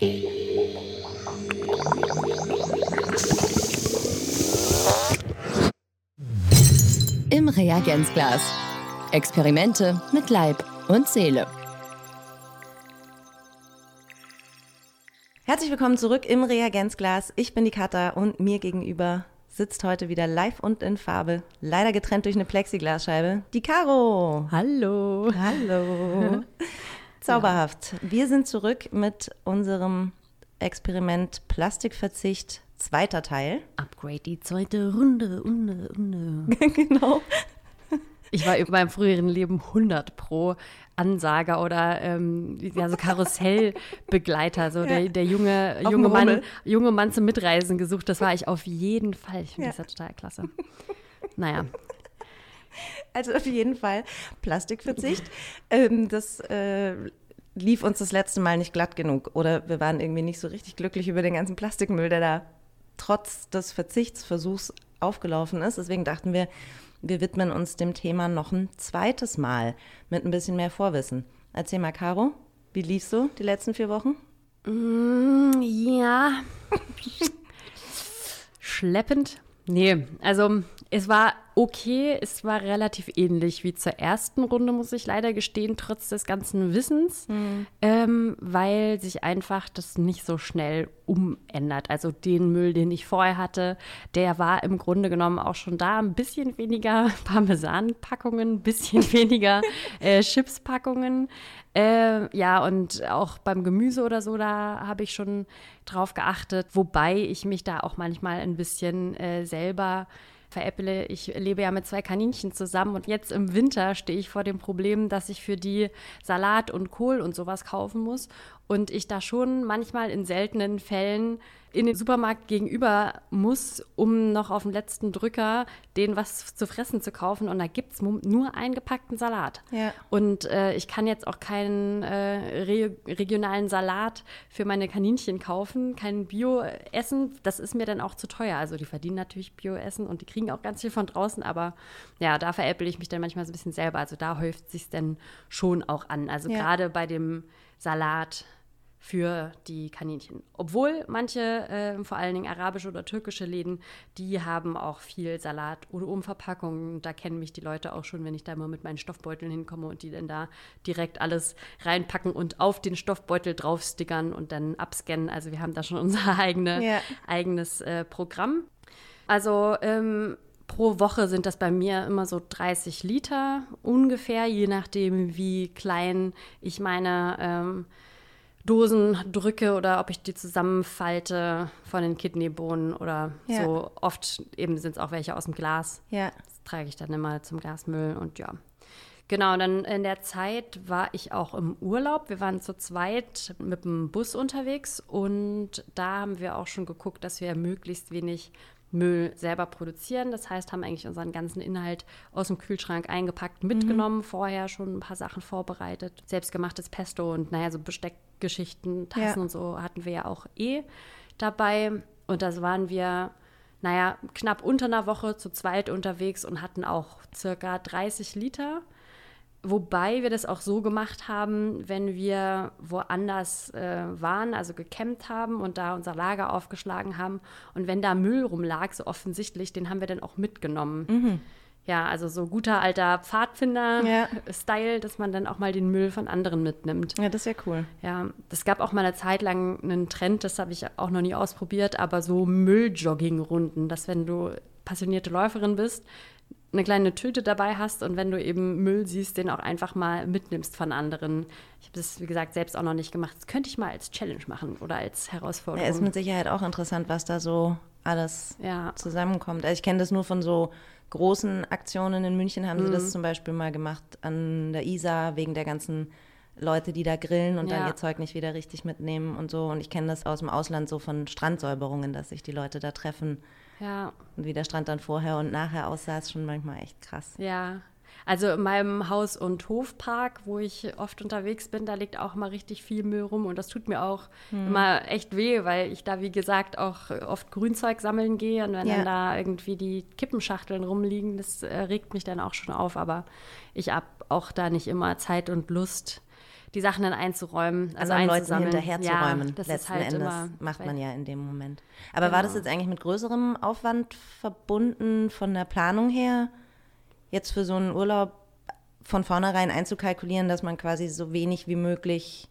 Im Reagenzglas. Experimente mit Leib und Seele. Herzlich willkommen zurück im Reagenzglas. Ich bin die Katha und mir gegenüber sitzt heute wieder live und in Farbe, leider getrennt durch eine Plexiglasscheibe, die Caro. Hallo. Hallo. Zauberhaft. Wir sind zurück mit unserem Experiment Plastikverzicht, zweiter Teil. Upgrade die zweite Runde, Runde, Runde. genau. Ich war in meinem früheren Leben 100 pro Ansager oder ähm, ja, so Karussellbegleiter, so der, der junge, junge, Mann, junge Mann zum Mitreisen gesucht. Das war ich auf jeden Fall. Ich finde ja. das ja total klasse. Naja. Also auf jeden Fall Plastikverzicht. ähm, das äh, lief uns das letzte Mal nicht glatt genug oder wir waren irgendwie nicht so richtig glücklich über den ganzen Plastikmüll, der da trotz des Verzichtsversuchs aufgelaufen ist. Deswegen dachten wir, wir widmen uns dem Thema noch ein zweites Mal mit ein bisschen mehr Vorwissen. Erzähl mal, Caro, wie liefst du die letzten vier Wochen? Mm, ja. Schleppend. Nee, also es war okay, es war relativ ähnlich wie zur ersten Runde, muss ich leider gestehen, trotz des ganzen Wissens, mhm. ähm, weil sich einfach das nicht so schnell umändert. Also den Müll, den ich vorher hatte, der war im Grunde genommen auch schon da. Ein bisschen weniger Parmesanpackungen, ein bisschen weniger äh, Chipspackungen. Äh, ja, und auch beim Gemüse oder so, da habe ich schon drauf geachtet, wobei ich mich da auch manchmal ein bisschen äh, selber veräpple. Ich lebe ja mit zwei Kaninchen zusammen und jetzt im Winter stehe ich vor dem Problem, dass ich für die Salat und Kohl und sowas kaufen muss und ich da schon manchmal in seltenen Fällen in den Supermarkt gegenüber muss, um noch auf den letzten Drücker denen was zu fressen zu kaufen. Und da gibt es nur eingepackten Salat. Ja. Und äh, ich kann jetzt auch keinen äh, re regionalen Salat für meine Kaninchen kaufen, kein Bio-Essen. Das ist mir dann auch zu teuer. Also die verdienen natürlich Bio-Essen und die kriegen auch ganz viel von draußen. Aber ja, da veräpple ich mich dann manchmal so ein bisschen selber. Also da häuft sich dann schon auch an. Also ja. gerade bei dem Salat für die Kaninchen. Obwohl manche, äh, vor allen Dingen arabische oder türkische Läden, die haben auch viel Salat oder Umverpackungen. Da kennen mich die Leute auch schon, wenn ich da mal mit meinen Stoffbeuteln hinkomme und die dann da direkt alles reinpacken und auf den Stoffbeutel draufstickern und dann abscannen. Also wir haben da schon unser eigene, yeah. eigenes äh, Programm. Also ähm, pro Woche sind das bei mir immer so 30 Liter ungefähr, je nachdem, wie klein ich meine ähm, Dosen drücke oder ob ich die zusammenfalte von den Kidneybohnen oder ja. so. Oft eben sind es auch welche aus dem Glas. Ja. Das trage ich dann immer zum Glasmüll und ja. Genau, dann in der Zeit war ich auch im Urlaub. Wir waren zu zweit mit dem Bus unterwegs und da haben wir auch schon geguckt, dass wir möglichst wenig Müll selber produzieren. Das heißt, haben eigentlich unseren ganzen Inhalt aus dem Kühlschrank eingepackt, mitgenommen, mhm. vorher schon ein paar Sachen vorbereitet. Selbstgemachtes Pesto und naja, so Besteckgeschichten, Tassen ja. und so hatten wir ja auch eh dabei. Und das waren wir, naja, knapp unter einer Woche zu zweit unterwegs und hatten auch circa 30 Liter. Wobei wir das auch so gemacht haben, wenn wir woanders äh, waren, also gecampt haben und da unser Lager aufgeschlagen haben. Und wenn da Müll rumlag, so offensichtlich, den haben wir dann auch mitgenommen. Mhm. Ja, also so guter alter Pfadfinder-Style, ja. dass man dann auch mal den Müll von anderen mitnimmt. Ja, das ist ja cool. Ja, es gab auch mal eine Zeit lang einen Trend, das habe ich auch noch nie ausprobiert, aber so Mülljogging-Runden, dass wenn du passionierte Läuferin bist, eine kleine Tüte dabei hast und wenn du eben Müll siehst, den auch einfach mal mitnimmst von anderen. Ich habe das, wie gesagt, selbst auch noch nicht gemacht. Das könnte ich mal als Challenge machen oder als Herausforderung. Ja, ist mit Sicherheit auch interessant, was da so alles ja. zusammenkommt. Also ich kenne das nur von so großen Aktionen in München, haben mhm. sie das mhm. zum Beispiel mal gemacht an der Isar wegen der ganzen Leute, die da grillen und ja. dann ihr Zeug nicht wieder richtig mitnehmen und so. Und ich kenne das aus dem Ausland so von Strandsäuberungen, dass sich die Leute da treffen ja. Und wie der Strand dann vorher und nachher aussah, ist schon manchmal echt krass. Ja. Also in meinem Haus- und Hofpark, wo ich oft unterwegs bin, da liegt auch mal richtig viel Müll rum und das tut mir auch hm. immer echt weh, weil ich da, wie gesagt, auch oft Grünzeug sammeln gehe und wenn ja. dann da irgendwie die Kippenschachteln rumliegen, das äh, regt mich dann auch schon auf, aber ich habe auch da nicht immer Zeit und Lust, die Sachen dann einzuräumen. Also, Also, an Leuten hinterherzuräumen. Ja, das Letzten halt Endes macht man ja in dem Moment. Aber war das Genau. jetzt eigentlich mit größerem Aufwand verbunden von der Planung her, jetzt für so einen Urlaub von vornherein einzukalkulieren, dass man quasi so wenig wie möglich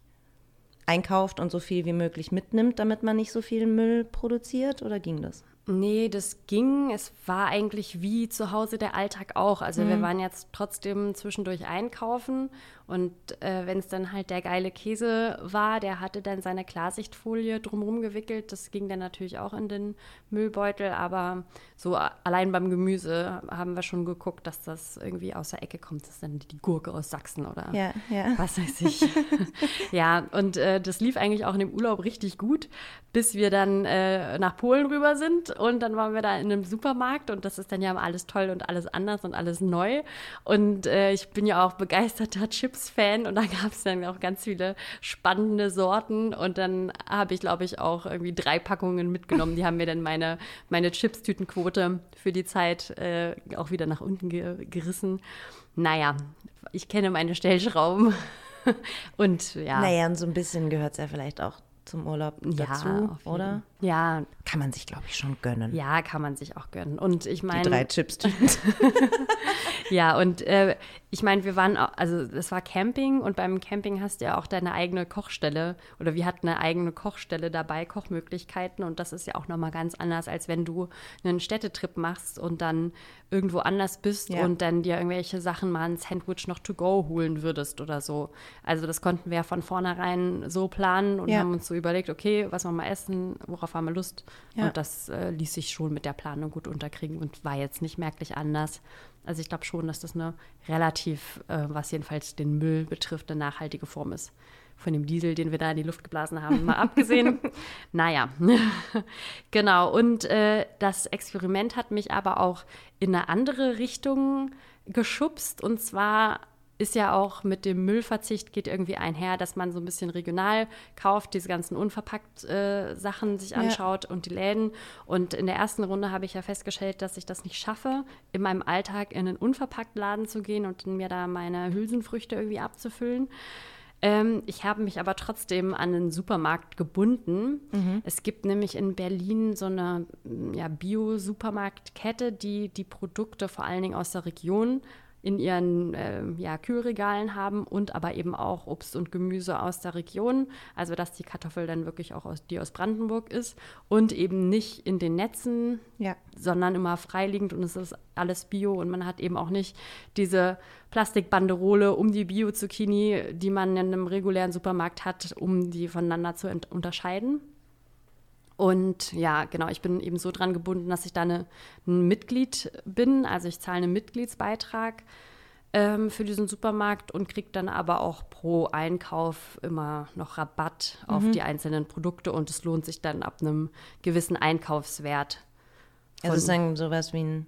einkauft und so viel wie möglich mitnimmt, damit man nicht so viel Müll produziert? Oder ging das? Nee, das ging. Es war eigentlich wie zu Hause der Alltag auch. Also Mhm. wir waren jetzt trotzdem zwischendurch einkaufen und äh, wenn es dann halt der geile Käse war, der hatte dann seine Klarsichtfolie drumherum gewickelt. Das ging dann natürlich auch in den Müllbeutel, aber so allein beim Gemüse haben wir schon geguckt, dass das irgendwie aus der Ecke kommt. Das ist dann die Gurke aus Sachsen oder Ja, ja. was weiß ich. ja, und äh, das lief eigentlich auch in dem Urlaub richtig gut, bis wir dann äh, nach Polen rüber sind und dann waren wir da in einem Supermarkt und das ist dann ja alles toll und alles anders und alles neu. Und äh, ich bin ja auch begeisterter Chips-Fan und da gab es dann auch ganz viele spannende Sorten und dann habe ich, glaube ich, auch irgendwie drei Packungen mitgenommen. Die haben mir dann meine, meine Chips-Tütenquote für die Zeit äh, auch wieder nach unten ge gerissen. Naja, ich kenne meine Stellschrauben. Und ja, Naja, und so ein bisschen gehört es ja vielleicht auch zum Urlaub ja, dazu, oder? Ja, Kann man sich, glaube ich, schon gönnen. ja, kann man sich auch gönnen. Und ich meine, Die drei Chips. Ja, und äh, ich meine, wir waren, also es war Camping und beim Camping hast du ja auch deine eigene Kochstelle oder wir hatten eine eigene Kochstelle dabei, Kochmöglichkeiten und das ist ja auch nochmal ganz anders, als wenn du einen Städtetrip machst und dann irgendwo anders bist Ja. und dann dir irgendwelche Sachen mal ein Sandwich noch to go holen würdest oder so. Also das konnten wir ja von vornherein so planen und Ja. haben uns so überlegt, okay, was wollen wir essen, worauf haben wir Lust Ja. und das äh, ließ sich schon mit der Planung gut unterkriegen und war jetzt nicht merklich anders. Also ich glaube schon, dass das eine relativ, äh, was jedenfalls den Müll betrifft, eine nachhaltige Form ist. Von dem Diesel, den wir da in die Luft geblasen haben, mal abgesehen. naja, genau. Und äh, das Experiment hat mich aber auch in eine andere Richtung geschubst. Und zwar ist ja auch mit dem Müllverzicht geht irgendwie einher, dass man so ein bisschen regional kauft, diese ganzen unverpackt äh, Sachen sich Ja. anschaut und die Läden. Und in der ersten Runde habe ich ja festgestellt, dass ich das nicht schaffe, in meinem Alltag in einen unverpackt Laden zu gehen und mir da meine Hülsenfrüchte irgendwie abzufüllen. Ähm, ich habe mich aber trotzdem an den Supermarkt gebunden. Es gibt nämlich in Berlin so eine ja, Bio-Supermarktkette, die die Produkte vor allen Dingen aus der Region in ihren äh, ja, Kühlregalen haben und aber eben auch Obst und Gemüse aus der Region. Also dass die Kartoffel dann wirklich auch aus, die aus Brandenburg ist und eben nicht in den Netzen, Ja. sondern immer freiliegend und es ist alles Bio und man hat eben auch nicht diese Plastikbanderole um die Bio-Zucchini, die man in einem regulären Supermarkt hat, um die voneinander zu unterscheiden. Und ja, genau, ich bin eben so dran gebunden, dass ich da eine, ein Mitglied bin. Also ich zahle einen Mitgliedsbeitrag ähm, für diesen Supermarkt und kriege dann aber auch pro Einkauf immer noch Rabatt auf die einzelnen Produkte und es lohnt sich dann ab einem gewissen Einkaufswert. Also sozusagen sowas wie ein,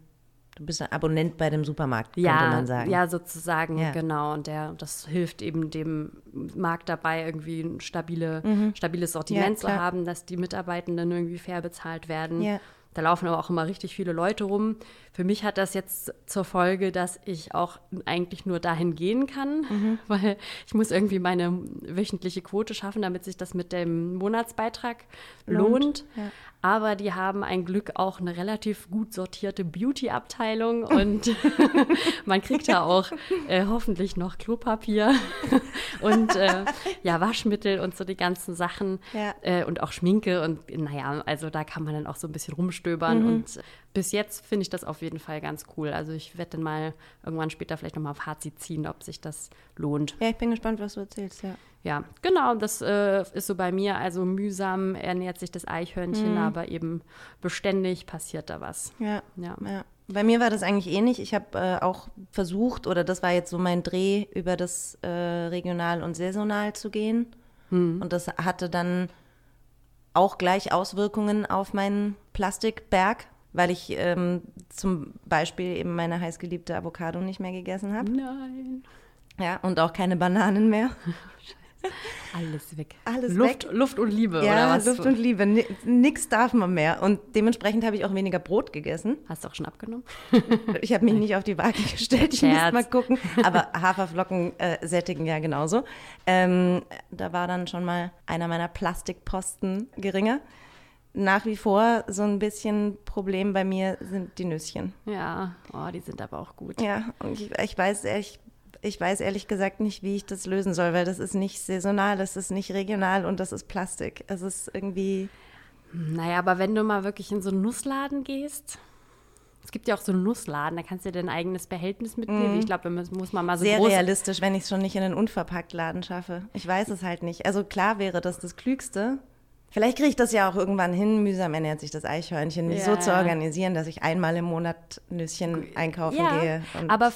du bist ein Abonnent bei dem Supermarkt, ja, könnte man sagen. Ja, sozusagen, Ja. genau. Und der, das hilft eben dem Markt dabei, irgendwie ein stabile, stabiles Sortiment Mhm. Ja, zu haben, dass die Mitarbeitenden irgendwie fair bezahlt werden. Ja. Da laufen aber auch immer richtig viele Leute rum. Für mich hat das jetzt zur Folge, dass ich auch eigentlich nur dahin gehen kann, Mhm. weil ich muss irgendwie meine wöchentliche Quote schaffen, damit sich das mit dem Monatsbeitrag Lohnt, lohnt. ja. Aber die haben ein Glück auch eine relativ gut sortierte Beauty-Abteilung und man kriegt da auch äh, hoffentlich noch Klopapier und äh, ja, Waschmittel und so die ganzen Sachen Ja. äh, und auch Schminke und naja, also da kann man dann auch so ein bisschen rumstöbern Mhm. und bis jetzt finde ich das auf jeden Fall ganz cool. Also ich werde dann mal irgendwann später vielleicht nochmal ein Fazit ziehen, ob sich das lohnt. Ja, ich bin gespannt, was du erzählst, ja. Ja, genau, das äh, ist so bei mir. Also mühsam ernährt sich das Eichhörnchen, aber eben beständig passiert da was. Ja. Ja. ja. Bei mir war das eigentlich ähnlich. Ich habe äh, auch versucht, oder das war jetzt so mein Dreh, über das äh, regional und saisonal zu gehen. Und das hatte dann auch gleich Auswirkungen auf meinen Plastikberg, weil ich ähm, zum Beispiel eben meine heißgeliebte Avocado nicht mehr gegessen habe. Nein. Ja, und auch keine Bananen mehr. Alles weg. Alles Luft, weg. Luft und Liebe, Ja, oder was? Luft und Liebe. Ni- Nix darf man mehr. Und dementsprechend habe ich auch weniger Brot gegessen. Hast du auch schon abgenommen? Ich habe mich nicht auf die Waage gestellt. Ich Scherz. muss mal gucken. Aber Haferflocken äh, sättigen ja genauso. Ähm, da war dann schon mal einer meiner Plastikposten geringer. Nach wie vor so ein bisschen Problem bei mir sind die Nüsschen. Ja, oh, die sind aber auch gut. Ja, und ich, ich weiß ehrlich, ich weiß ehrlich gesagt nicht, wie ich das lösen soll, weil das ist nicht saisonal, das ist nicht regional und das ist Plastik. Es ist irgendwie. Naja, aber wenn du mal wirklich in so einen Nussladen gehst, es gibt ja auch so einen Nussladen, da kannst du dir dein eigenes Behältnis mitnehmen. Ich glaube, da muss, man mal so Mhm. Sehr realistisch, wenn ich es schon nicht in einen Unverpacktladen schaffe. Ich weiß es halt nicht. Also klar wäre das das Klügste. Vielleicht kriege ich das ja auch irgendwann hin, mühsam ernährt sich das Eichhörnchen, mich so Ja. zu organisieren, dass ich einmal im Monat Nüsschen einkaufen Ja, gehe aber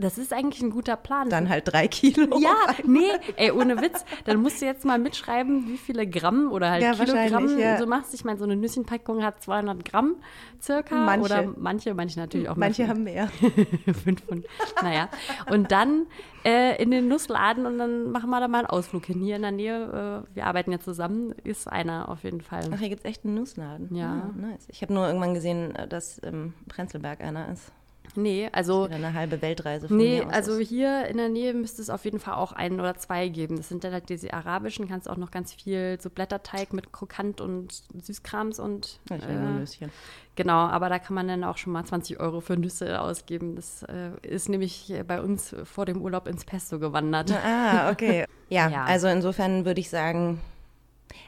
das ist eigentlich ein guter Plan. dann halt drei Kilo. Ja, nee, ey, ohne Witz. Dann musst du jetzt mal mitschreiben, wie viele Gramm oder halt Ja, Kilogramm ja. du machst. Ich meine, so eine Nüsschenpackung hat 200 Gramm circa. Manche. Oder manche, manche natürlich auch Manche mehr. haben mehr. 500. Naja. Und dann äh, in den Nussladen und dann machen wir da mal einen Ausflug hin. Hier in der Nähe, äh, wir arbeiten ja zusammen, ist einer auf jeden Fall. Ach, hier gibt es echt einen Nussladen. Ja. Ah, nice. Ich habe nur irgendwann gesehen, äh, dass im Prenzlberg einer ist. Nee, also. Wieder eine halbe Weltreise von Nee, also ist. hier in der Nähe müsste es auf jeden Fall auch einen oder zwei geben. Das sind dann halt diese arabischen, kannst auch noch ganz viel so Blätterteig mit Krokant und Süßkrams und Ich will nur äh, Nüsschen. genau, aber da kann man dann auch schon mal 20 Euro für Nüsse ausgeben. Das äh, ist nämlich bei uns vor dem Urlaub ins Pesto gewandert. Ah, okay. Ja, Ja. also insofern würde ich sagen,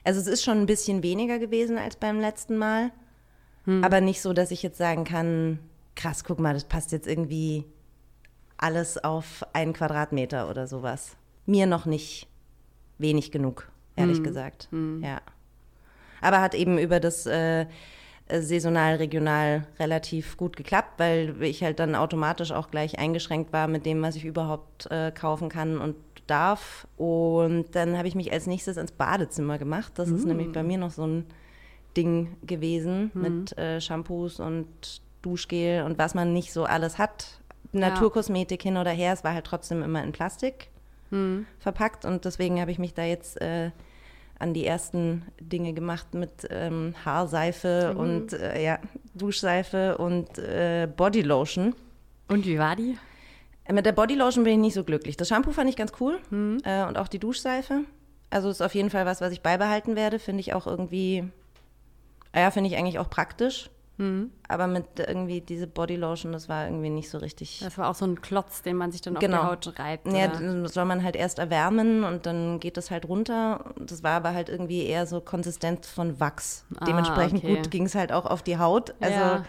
also es ist schon ein bisschen weniger gewesen als beim letzten Mal, Hm. aber nicht so, dass ich jetzt sagen kann, krass, guck mal, das passt jetzt irgendwie alles auf einen Quadratmeter oder sowas. Mir noch nicht wenig genug, ehrlich Hm. gesagt. Ja. Aber hat eben über das äh, äh, saisonal, regional relativ gut geklappt, weil ich halt dann automatisch auch gleich eingeschränkt war mit dem, was ich überhaupt äh, kaufen kann und darf. Und dann habe ich mich als nächstes ins Badezimmer gemacht. Das ist nämlich bei mir noch so ein Ding gewesen mit äh, Shampoos und Duschgel und was man nicht so alles hat. Naturkosmetik hin oder her, es war halt trotzdem immer in Plastik verpackt und deswegen habe ich mich da jetzt äh, an die ersten Dinge gemacht mit ähm, Haarseife und äh, ja, Duschseife und äh, Bodylotion. Und wie war die? Äh, Mit der Bodylotion bin ich nicht so glücklich. Das Shampoo fand ich ganz cool äh, und auch die Duschseife. Also ist auf jeden Fall was, was ich beibehalten werde. Finde ich auch irgendwie, ja, finde ich eigentlich auch praktisch. Aber mit irgendwie diese Bodylotion, das war irgendwie nicht so richtig. Das war auch so ein Klotz, den man sich dann auf Genau. die Haut reibt. Ja, oder? dann soll man halt erst erwärmen und dann geht es halt runter. Das war aber halt irgendwie eher so Konsistenz von Wachs. Ah, Dementsprechend okay. gut ging es halt auch auf die Haut. Also, Ja.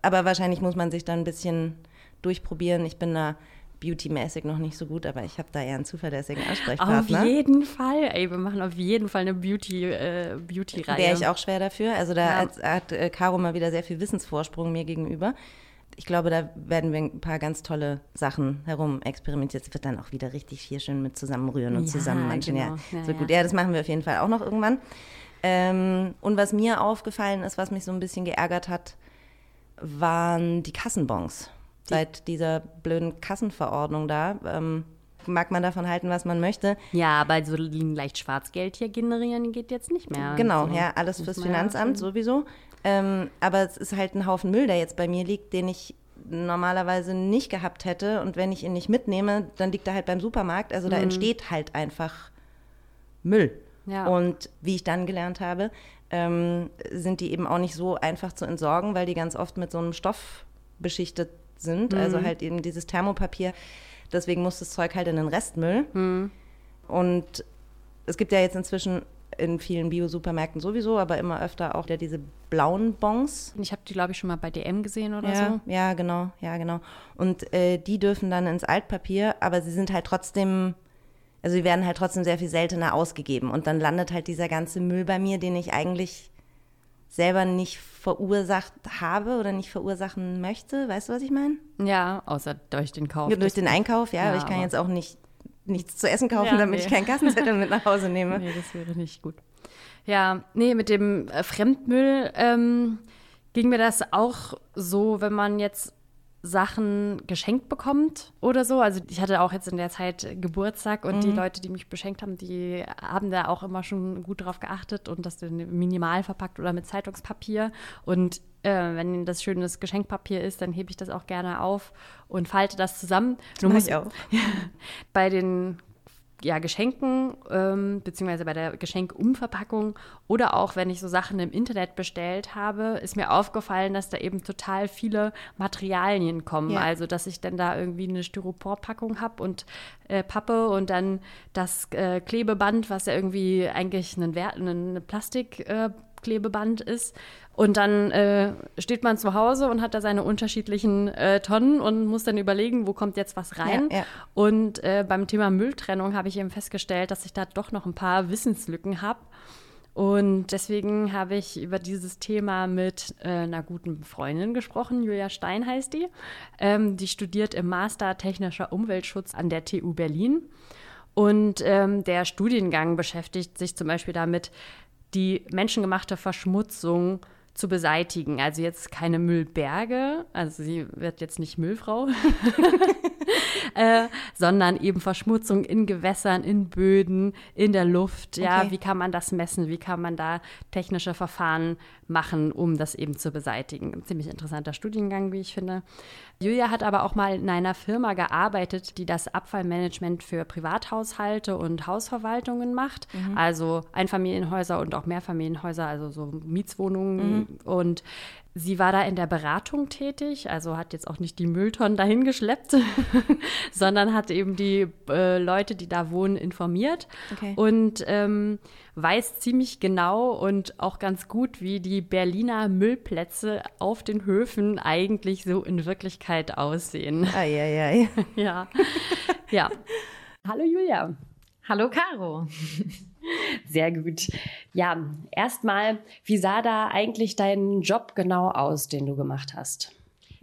aber wahrscheinlich muss man sich dann ein bisschen durchprobieren. Ich bin da beautymäßig noch nicht so gut, aber ich habe da eher einen zuverlässigen Auf Ansprechpartner. jeden Fall. Ey, wir machen auf jeden Fall eine Beauty, äh, Beauty-Reihe. Wäre ich auch schwer dafür. Also da Ja. hat, hat äh, Caro mal wieder sehr viel Wissensvorsprung mir gegenüber. Ich glaube, da werden wir ein paar ganz tolle Sachen herum experimentiert. Es wird dann auch wieder richtig viel schön mit zusammenrühren und Ja, zusammenmanschen. genau. Ja, Ja, so gut. Ja, das machen wir auf jeden Fall auch noch irgendwann. Ähm, und was mir aufgefallen ist, was mich so ein bisschen geärgert hat, waren die Kassenbons. Seit dieser blöden Kassenverordnung da. Ähm, mag man davon halten, was man möchte. Ja, aber so leicht Schwarzgeld hier generieren geht jetzt nicht mehr. Genau, so. ja, alles fürs Finanzamt sowieso. Ähm, aber es ist halt ein Haufen Müll, der jetzt bei mir liegt, den ich normalerweise nicht gehabt hätte. Und wenn ich ihn nicht mitnehme, dann liegt er halt beim Supermarkt. Also da entsteht halt einfach Müll. Ja. Und wie ich dann gelernt habe, ähm, sind die eben auch nicht so einfach zu entsorgen, weil die ganz oft mit so einem Stoff beschichtet sind. Also halt eben dieses Thermopapier. Deswegen muss das Zeug halt in den Restmüll. Und es gibt ja jetzt inzwischen in vielen Bio-Supermärkten sowieso, aber immer öfter auch wieder diese blauen Bons. Ich habe die, glaube ich, schon mal bei DM gesehen oder Ja, so. ja, genau, ja, genau. Und äh, die dürfen dann ins Altpapier, aber sie sind halt trotzdem, also sie werden halt trotzdem sehr viel seltener ausgegeben. Und dann landet halt dieser ganze Müll bei mir, den ich eigentlich selber nicht verursacht habe oder nicht verursachen möchte. Weißt du, was ich meine? Ja, außer durch den Kauf. Ja, durch den Einkauf, ja, Ja, aber ich kann aber- jetzt auch nicht nichts zu essen kaufen, Ja, damit nee. ich keinen Kassenzettel mit nach Hause nehme. Nee, das wäre nicht gut. Ja, nee, mit dem äh, Fremdmüll ähm, ging mir das auch so, wenn man jetzt Sachen geschenkt bekommt oder so. Also ich hatte auch jetzt in der Zeit Geburtstag und mhm. die Leute, die mich beschenkt haben, die haben da auch immer schon gut drauf geachtet und das minimal verpackt oder mit Zeitungspapier. Und äh, wenn das schönes Geschenkpapier ist, dann hebe ich das auch gerne auf und falte das zusammen. Du musst ich auch. bei den ja, Geschenken, ähm, beziehungsweise bei der Geschenkumverpackung oder auch wenn ich so Sachen im Internet bestellt habe, ist mir aufgefallen, dass da eben total viele Materialien kommen. Ja. Also, dass ich dann da irgendwie eine Styroporpackung habe und äh, Pappe und dann das äh, Klebeband, was ja irgendwie eigentlich ein Wert, eine Plastik äh, Klebeband ist. Und dann äh, steht man zu Hause und hat da seine unterschiedlichen äh, Tonnen und muss dann überlegen, wo kommt jetzt was rein. Ja, ja. Und äh, beim Thema Mülltrennung habe ich eben festgestellt, dass ich da doch noch ein paar Wissenslücken habe. Und deswegen habe ich über dieses Thema mit äh, einer guten Freundin gesprochen. Julia Stein heißt die. Ähm, die studiert im Master Technischer Umweltschutz an der TU Berlin. Und ähm, der Studiengang beschäftigt sich zum Beispiel damit, die menschengemachte Verschmutzung zu beseitigen. Also jetzt keine Müllberge, also sie wird jetzt nicht Müllfrau, äh, sondern eben Verschmutzung in Gewässern, in Böden, in der Luft. Ja, okay. wie kann man das messen? Wie kann man da technische Verfahren machen, um das eben zu beseitigen? Ein ziemlich interessanter Studiengang, wie ich finde. Julia hat aber auch mal in einer Firma gearbeitet, die das Abfallmanagement für Privathaushalte und Hausverwaltungen macht. Mhm. Also Einfamilienhäuser und auch Mehrfamilienhäuser, also so Mietswohnungen. Mhm. Und Sie war da in der Beratung tätig, also hat jetzt auch nicht die Mülltonnen dahin geschleppt, sondern hat eben die äh, Leute, die da wohnen, informiert okay. und ähm, weiß ziemlich genau und auch ganz gut, wie die Berliner Müllplätze auf den Höfen eigentlich so in Wirklichkeit aussehen. Eieiei. ja. ja. Hallo Julia. Hallo Caro. Sehr gut. Ja, erstmal, wie sah da eigentlich dein Job genau aus, den du gemacht hast?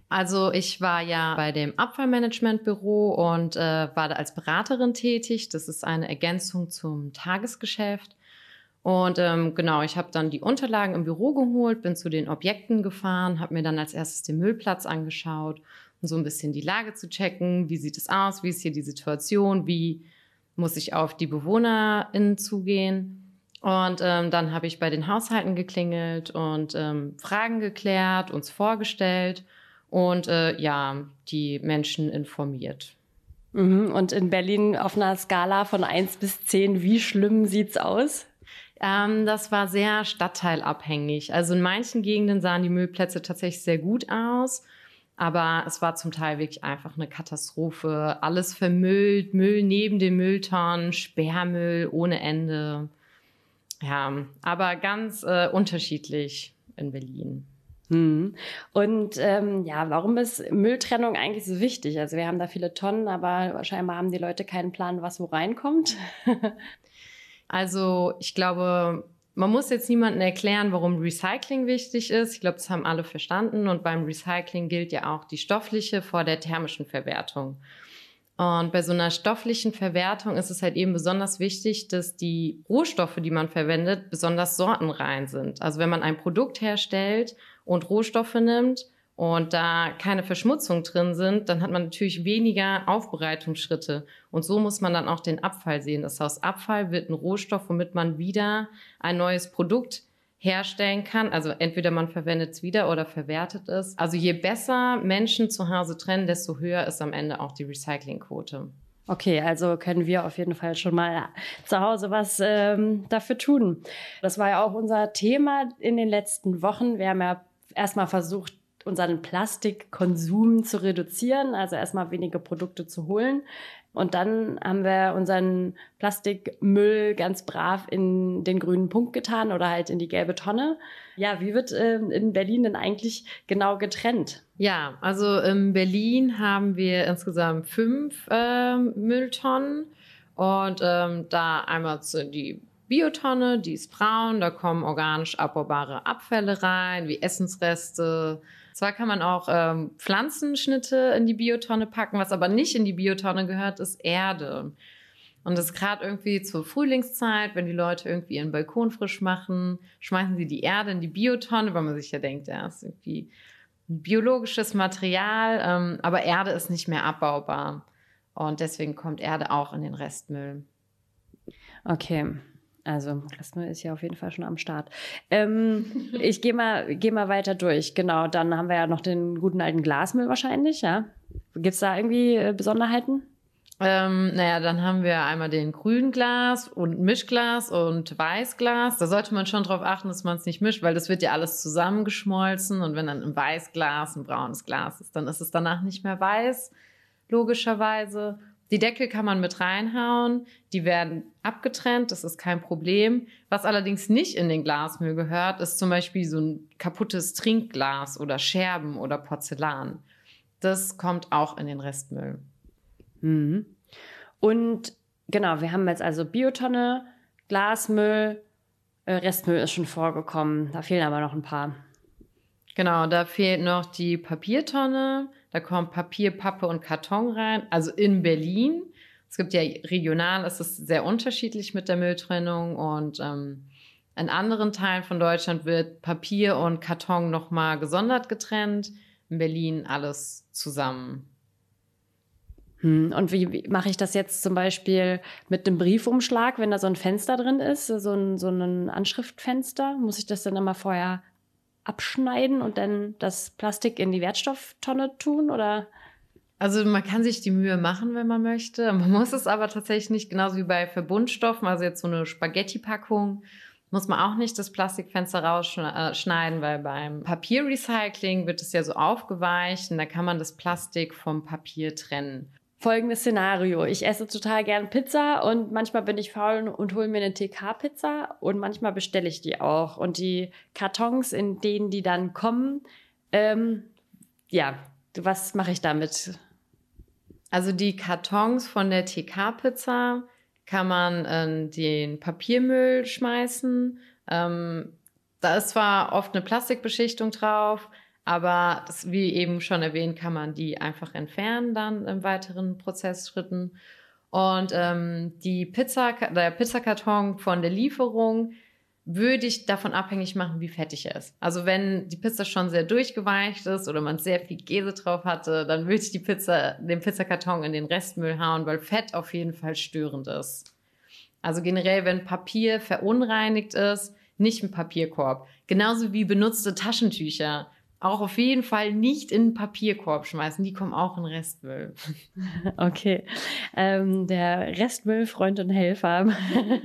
Also ich war ja bei dem Abfallmanagementbüro und äh, war da als Beraterin tätig. Das ist eine Ergänzung zum Tagesgeschäft. Und ähm, genau, ich habe dann die Unterlagen im Büro geholt, bin zu den Objekten gefahren, habe mir dann als erstes den Müllplatz angeschaut, um so ein bisschen die Lage zu checken. Wie sieht es aus? Wie ist hier die Situation? Wie muss ich auf die BewohnerInnen zugehen. Und ähm, dann habe ich bei den Haushalten geklingelt und ähm, Fragen geklärt, uns vorgestellt und äh, ja, die Menschen informiert. Mhm. Und in Berlin auf einer Skala von 1 bis 10, wie schlimm sieht es aus? Ähm, das war sehr stadtteilabhängig. Also in manchen Gegenden sahen die Müllplätze tatsächlich sehr gut aus. Aber es war zum Teil wirklich einfach eine Katastrophe. Alles vermüllt, Müll neben den Mülltonnen, Sperrmüll ohne Ende. Ja, aber ganz äh, unterschiedlich in Berlin. Hm. Und ähm, ja, warum ist Mülltrennung eigentlich so wichtig? Also wir haben da viele Tonnen, aber scheinbar haben die Leute keinen Plan, was wo reinkommt. also ich glaube, man muss jetzt niemandem erklären, warum Recycling wichtig ist. Ich glaube, das haben alle verstanden. Und beim Recycling gilt ja auch die stoffliche vor der thermischen Verwertung. Und bei so einer stofflichen Verwertung ist es halt eben besonders wichtig, dass die Rohstoffe, die man verwendet, besonders sortenrein sind. Also wenn man ein Produkt herstellt und Rohstoffe nimmt, und da keine Verschmutzung drin sind, dann hat man natürlich weniger Aufbereitungsschritte. Und so muss man dann auch den Abfall sehen. Das heißt, Abfall wird ein Rohstoff, womit man wieder ein neues Produkt herstellen kann. Also entweder man verwendet es wieder oder verwertet es. Also je besser Menschen zu Hause trennen, desto höher ist am Ende auch die Recyclingquote. Okay, also können wir auf jeden Fall schon mal zu Hause was ähm, dafür tun. Das war ja auch unser Thema in den letzten Wochen. Wir haben ja erstmal versucht, unseren Plastikkonsum zu reduzieren, also erstmal wenige Produkte zu holen. Und dann haben wir unseren Plastikmüll ganz brav in den grünen Punkt getan oder halt in die gelbe Tonne. Ja, wie wird äh, in Berlin denn eigentlich genau getrennt? Ja, also in Berlin haben wir insgesamt fünf äh, Mülltonnen und ähm, da einmal die Biotonne, die ist braun, da kommen organisch abbaubare Abfälle rein, wie Essensreste, zwar kann man auch ähm, Pflanzenschnitte in die Biotonne packen, was aber nicht in die Biotonne gehört, ist Erde. Und das ist gerade irgendwie zur Frühlingszeit, wenn die Leute irgendwie ihren Balkon frisch machen, schmeißen sie die Erde in die Biotonne, weil man sich ja denkt, ja, ist irgendwie biologisches Material, ähm, aber Erde ist nicht mehr abbaubar. Und deswegen kommt Erde auch in den Restmüll. Okay. Also Restmüll ist ja auf jeden Fall schon am Start. Ähm, ich gehe mal, geh mal weiter durch. Genau, dann haben wir ja noch den guten alten Glasmüll wahrscheinlich, ja. Gibt es da irgendwie äh, Besonderheiten? Ähm, naja, dann haben wir einmal den grünen Glas und Mischglas und Weißglas. Da sollte man schon darauf achten, dass man es nicht mischt, weil das wird ja alles zusammengeschmolzen. Und wenn dann ein Weißglas ein braunes Glas ist, dann ist es danach nicht mehr weiß, logischerweise. Die Deckel kann man mit reinhauen, die werden abgetrennt, das ist kein Problem. Was allerdings nicht in den Glasmüll gehört, ist zum Beispiel so ein kaputtes Trinkglas oder Scherben oder Porzellan. Das kommt auch in den Restmüll. Mhm. Und genau, wir haben jetzt also Biotonne, Glasmüll, äh, Restmüll ist schon vorgekommen. Da fehlen aber noch ein paar. Genau, da fehlt noch die Papiertonne. Da kommt Papier, Pappe und Karton rein. Also in Berlin. Es gibt ja regional, ist es sehr unterschiedlich mit der Mülltrennung und ähm, in anderen Teilen von Deutschland wird Papier und Karton nochmal gesondert getrennt. In Berlin alles zusammen. Hm, und wie, wie mache ich das jetzt zum Beispiel mit einem Briefumschlag, wenn da so ein Fenster drin ist, so ein, so ein Anschriftfenster? Muss ich das dann immer vorher abschneiden und dann das Plastik in die Wertstofftonne tun oder? Also man kann sich die Mühe machen, wenn man möchte. Man muss es aber tatsächlich nicht, genauso wie bei Verbundstoffen, also jetzt so eine Spaghetti-Packung, muss man auch nicht das Plastikfenster rausschneiden, weil beim Papierrecycling wird es ja so aufgeweicht und da kann man das Plastik vom Papier trennen folgendes Szenario. Ich esse total gern Pizza und manchmal bin ich faul und hole mir eine TK-Pizza und manchmal bestelle ich die auch. Und die Kartons, in denen die dann kommen, ähm, ja, was mache ich damit? Also die Kartons von der TK-Pizza kann man in den Papiermüll schmeißen. Ähm, da ist zwar oft eine Plastikbeschichtung drauf, aber wie eben schon erwähnt, kann man die einfach entfernen dann im weiteren Prozessschritten. Und ähm, die Pizza, der Pizzakarton von der Lieferung würde ich davon abhängig machen, wie fettig er ist. Also wenn die Pizza schon sehr durchgeweicht ist oder man sehr viel Käse drauf hatte, dann würde ich die Pizza, den Pizzakarton in den Restmüll hauen, weil Fett auf jeden Fall störend ist. Also generell, wenn Papier verunreinigt ist, nicht im Papierkorb. Genauso wie benutzte Taschentücher auch auf jeden Fall nicht in den Papierkorb schmeißen. Die kommen auch in Restmüll. Okay. Ähm, der Restmüll, Freund und Helfer.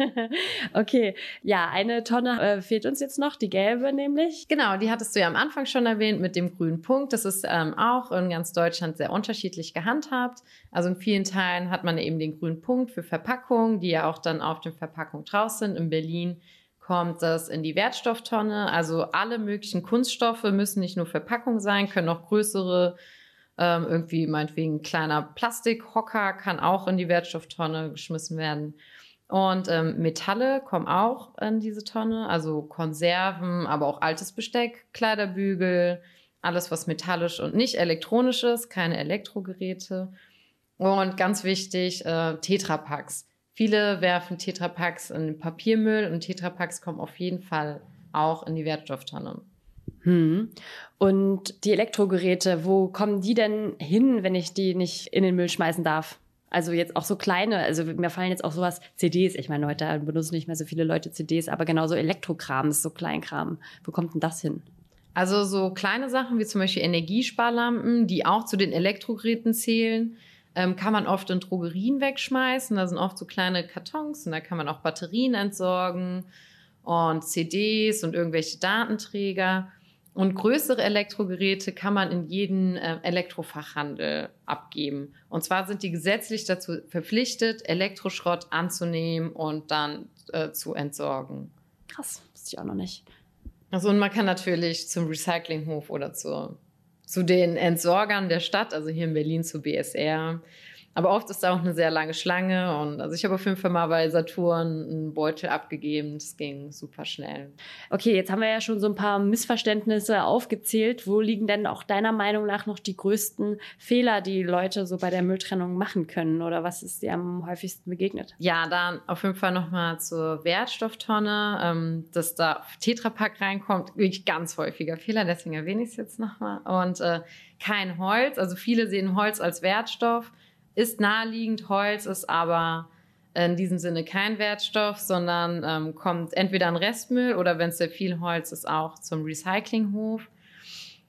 okay. Ja, eine Tonne äh, fehlt uns jetzt noch, die gelbe nämlich. Genau, die hattest du ja am Anfang schon erwähnt mit dem grünen Punkt. Das ist ähm, auch in ganz Deutschland sehr unterschiedlich gehandhabt. Also in vielen Teilen hat man eben den grünen Punkt für Verpackungen, die ja auch dann auf der Verpackung draus sind. In Berlin kommt das in die Wertstofftonne. Also alle möglichen Kunststoffe müssen nicht nur Verpackung sein, können auch größere, ähm, irgendwie meinetwegen kleiner Plastikhocker kann auch in die Wertstofftonne geschmissen werden. Und ähm, Metalle kommen auch in diese Tonne, also Konserven, aber auch altes Besteck, Kleiderbügel, alles was metallisch und nicht elektronisch ist, keine Elektrogeräte. Und ganz wichtig, äh, Tetrapacks. Viele werfen Tetrapacks in den Papiermüll und Tetrapacks kommen auf jeden Fall auch in die Wertstofftonne. Hm. Und die Elektrogeräte, wo kommen die denn hin, wenn ich die nicht in den Müll schmeißen darf? Also jetzt auch so kleine, also mir fallen jetzt auch sowas, CDs, ich meine, heute benutzen nicht mehr so viele Leute CDs, aber genauso Elektrokram, ist so Kleinkram. Wo kommt denn das hin? Also so kleine Sachen wie zum Beispiel Energiesparlampen, die auch zu den Elektrogeräten zählen, ähm, kann man oft in Drogerien wegschmeißen. Da sind oft so kleine Kartons und da kann man auch Batterien entsorgen und CDs und irgendwelche Datenträger. Und größere Elektrogeräte kann man in jeden äh, Elektrofachhandel abgeben. Und zwar sind die gesetzlich dazu verpflichtet, Elektroschrott anzunehmen und dann äh, zu entsorgen. Krass, wusste ich auch noch nicht. Also und man kann natürlich zum Recyclinghof oder zur zu den Entsorgern der Stadt, also hier in Berlin zu BSR. Aber oft ist da auch eine sehr lange Schlange. Und also ich habe auf jeden Fall mal bei Saturn einen Beutel abgegeben. Das ging super schnell. Okay, jetzt haben wir ja schon so ein paar Missverständnisse aufgezählt. Wo liegen denn auch deiner Meinung nach noch die größten Fehler, die Leute so bei der Mülltrennung machen können? Oder was ist dir am häufigsten begegnet? Ja, dann auf jeden Fall nochmal zur Wertstofftonne, ähm, dass da Tetrapack reinkommt. Wirklich ganz häufiger Fehler, deswegen erwähne ich es jetzt nochmal. Und äh, kein Holz. Also viele sehen Holz als Wertstoff ist naheliegend. Holz ist aber in diesem Sinne kein Wertstoff, sondern ähm, kommt entweder an Restmüll oder wenn es sehr viel Holz ist, auch zum Recyclinghof.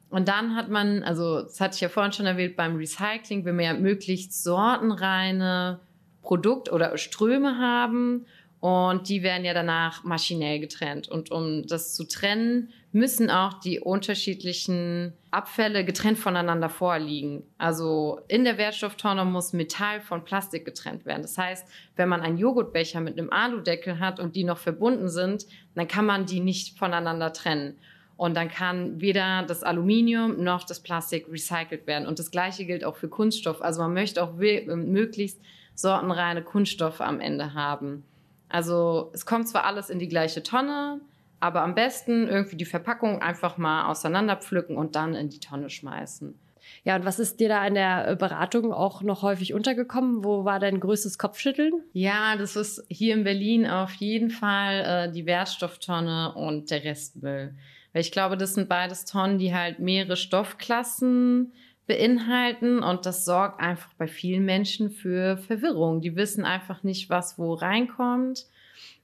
Und dann hat man, also das hatte ich ja vorhin schon erwähnt, beim Recycling will man ja möglichst sortenreine Produkt- oder Ströme haben und die werden ja danach maschinell getrennt. Und um das zu trennen, müssen auch die unterschiedlichen Abfälle getrennt voneinander vorliegen. Also in der Wertstofftonne muss Metall von Plastik getrennt werden. Das heißt, wenn man einen Joghurtbecher mit einem Aludeckel hat und die noch verbunden sind, dann kann man die nicht voneinander trennen. Und dann kann weder das Aluminium noch das Plastik recycelt werden. Und das Gleiche gilt auch für Kunststoff. Also man möchte auch möglichst sortenreine Kunststoffe am Ende haben. Also es kommt zwar alles in die gleiche Tonne, aber am besten irgendwie die Verpackung einfach mal auseinanderpflücken und dann in die Tonne schmeißen. Ja, und was ist dir da in der Beratung auch noch häufig untergekommen? Wo war dein größtes Kopfschütteln? Ja, das ist hier in Berlin auf jeden Fall äh, die Wertstofftonne und der Restmüll. Weil ich glaube, das sind beides Tonnen, die halt mehrere Stoffklassen beinhalten und das sorgt einfach bei vielen Menschen für Verwirrung. Die wissen einfach nicht, was wo reinkommt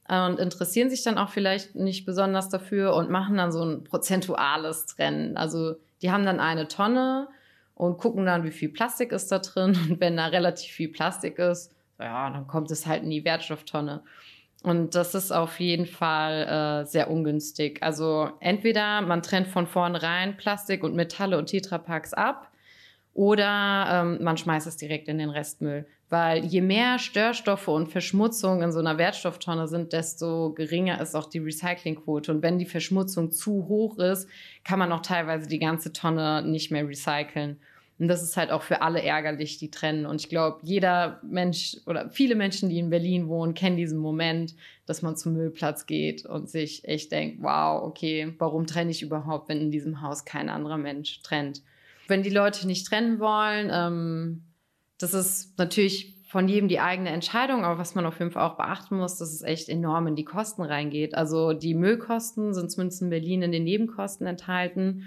und interessieren sich dann auch vielleicht nicht besonders dafür und machen dann so ein prozentuales Trennen. Also die haben dann eine Tonne und gucken dann, wie viel Plastik ist da drin und wenn da relativ viel Plastik ist, ja, dann kommt es halt in die Wertstofftonne. Und das ist auf jeden Fall äh, sehr ungünstig. Also entweder man trennt von vornherein Plastik und Metalle und Tetrapacks ab oder ähm, man schmeißt es direkt in den Restmüll. Weil je mehr Störstoffe und Verschmutzung in so einer Wertstofftonne sind, desto geringer ist auch die Recyclingquote. Und wenn die Verschmutzung zu hoch ist, kann man auch teilweise die ganze Tonne nicht mehr recyceln. Und das ist halt auch für alle ärgerlich, die trennen. Und ich glaube, jeder Mensch oder viele Menschen, die in Berlin wohnen, kennen diesen Moment, dass man zum Müllplatz geht und sich echt denkt, wow, okay, warum trenne ich überhaupt, wenn in diesem Haus kein anderer Mensch trennt? Wenn die Leute nicht trennen wollen, ähm, das ist natürlich von jedem die eigene Entscheidung, aber was man auf jeden Fall auch beachten muss, dass es echt enorm in die Kosten reingeht. Also die Müllkosten sind zumindest in Berlin in den Nebenkosten enthalten.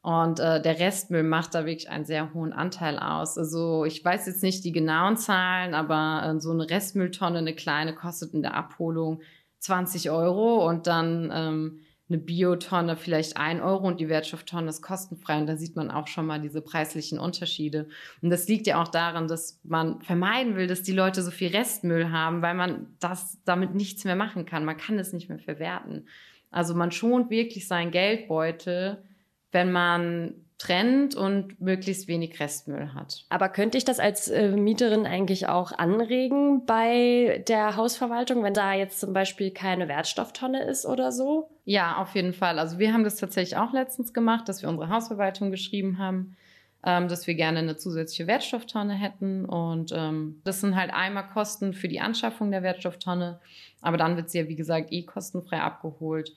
Und äh, der Restmüll macht da wirklich einen sehr hohen Anteil aus. Also ich weiß jetzt nicht die genauen Zahlen, aber äh, so eine Restmülltonne, eine kleine, kostet in der Abholung 20 Euro und dann ähm, eine Biotonne vielleicht ein Euro und die Wertstofftonne ist kostenfrei. Und da sieht man auch schon mal diese preislichen Unterschiede. Und das liegt ja auch daran, dass man vermeiden will, dass die Leute so viel Restmüll haben, weil man das damit nichts mehr machen kann. Man kann es nicht mehr verwerten. Also man schont wirklich seinen Geldbeutel, wenn man trennt und möglichst wenig Restmüll hat. Aber könnte ich das als äh, Mieterin eigentlich auch anregen bei der Hausverwaltung, wenn da jetzt zum Beispiel keine Wertstofftonne ist oder so? Ja, auf jeden Fall. Also wir haben das tatsächlich auch letztens gemacht, dass wir unsere Hausverwaltung geschrieben haben, ähm, dass wir gerne eine zusätzliche Wertstofftonne hätten. Und ähm, das sind halt einmal Kosten für die Anschaffung der Wertstofftonne, aber dann wird sie ja, wie gesagt, eh kostenfrei abgeholt.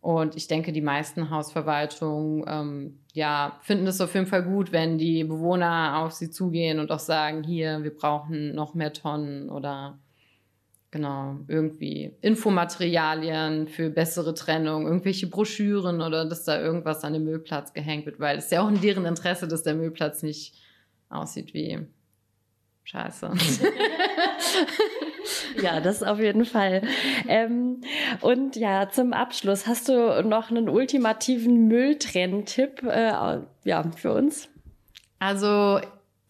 Und ich denke, die meisten Hausverwaltungen ähm, ja, finden es auf jeden Fall gut, wenn die Bewohner auf sie zugehen und auch sagen, hier, wir brauchen noch mehr Tonnen oder genau, irgendwie Infomaterialien für bessere Trennung, irgendwelche Broschüren oder dass da irgendwas an dem Müllplatz gehängt wird, weil es ist ja auch in deren Interesse, dass der Müllplatz nicht aussieht wie Scheiße. ja, das auf jeden Fall. Ähm, und ja, zum Abschluss, hast du noch einen ultimativen Mülltrenntipp äh, ja, für uns? Also,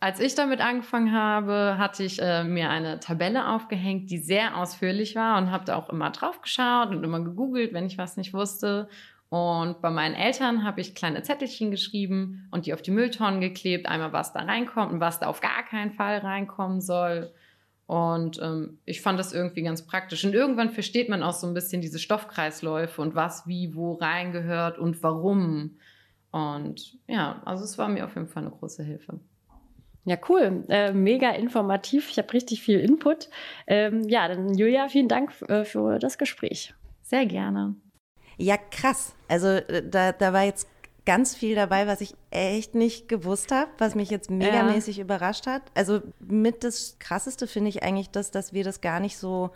als ich damit angefangen habe, hatte ich äh, mir eine Tabelle aufgehängt, die sehr ausführlich war und habe da auch immer drauf geschaut und immer gegoogelt, wenn ich was nicht wusste. Und bei meinen Eltern habe ich kleine Zettelchen geschrieben und die auf die Mülltonnen geklebt. Einmal, was da reinkommt und was da auf gar keinen Fall reinkommen soll. Und ähm, ich fand das irgendwie ganz praktisch. Und irgendwann versteht man auch so ein bisschen diese Stoffkreisläufe und was wie wo reingehört und warum. Und ja, also es war mir auf jeden Fall eine große Hilfe. Ja, cool. Äh, mega informativ. Ich habe richtig viel Input. Ähm, ja, dann Julia, vielen Dank äh, für das Gespräch. Sehr gerne. Ja, krass. Also äh, da, da war jetzt ganz viel dabei, was ich echt nicht gewusst habe, was mich jetzt megamäßig ja. überrascht hat. Also mit das Krasseste finde ich eigentlich das, dass wir das gar nicht so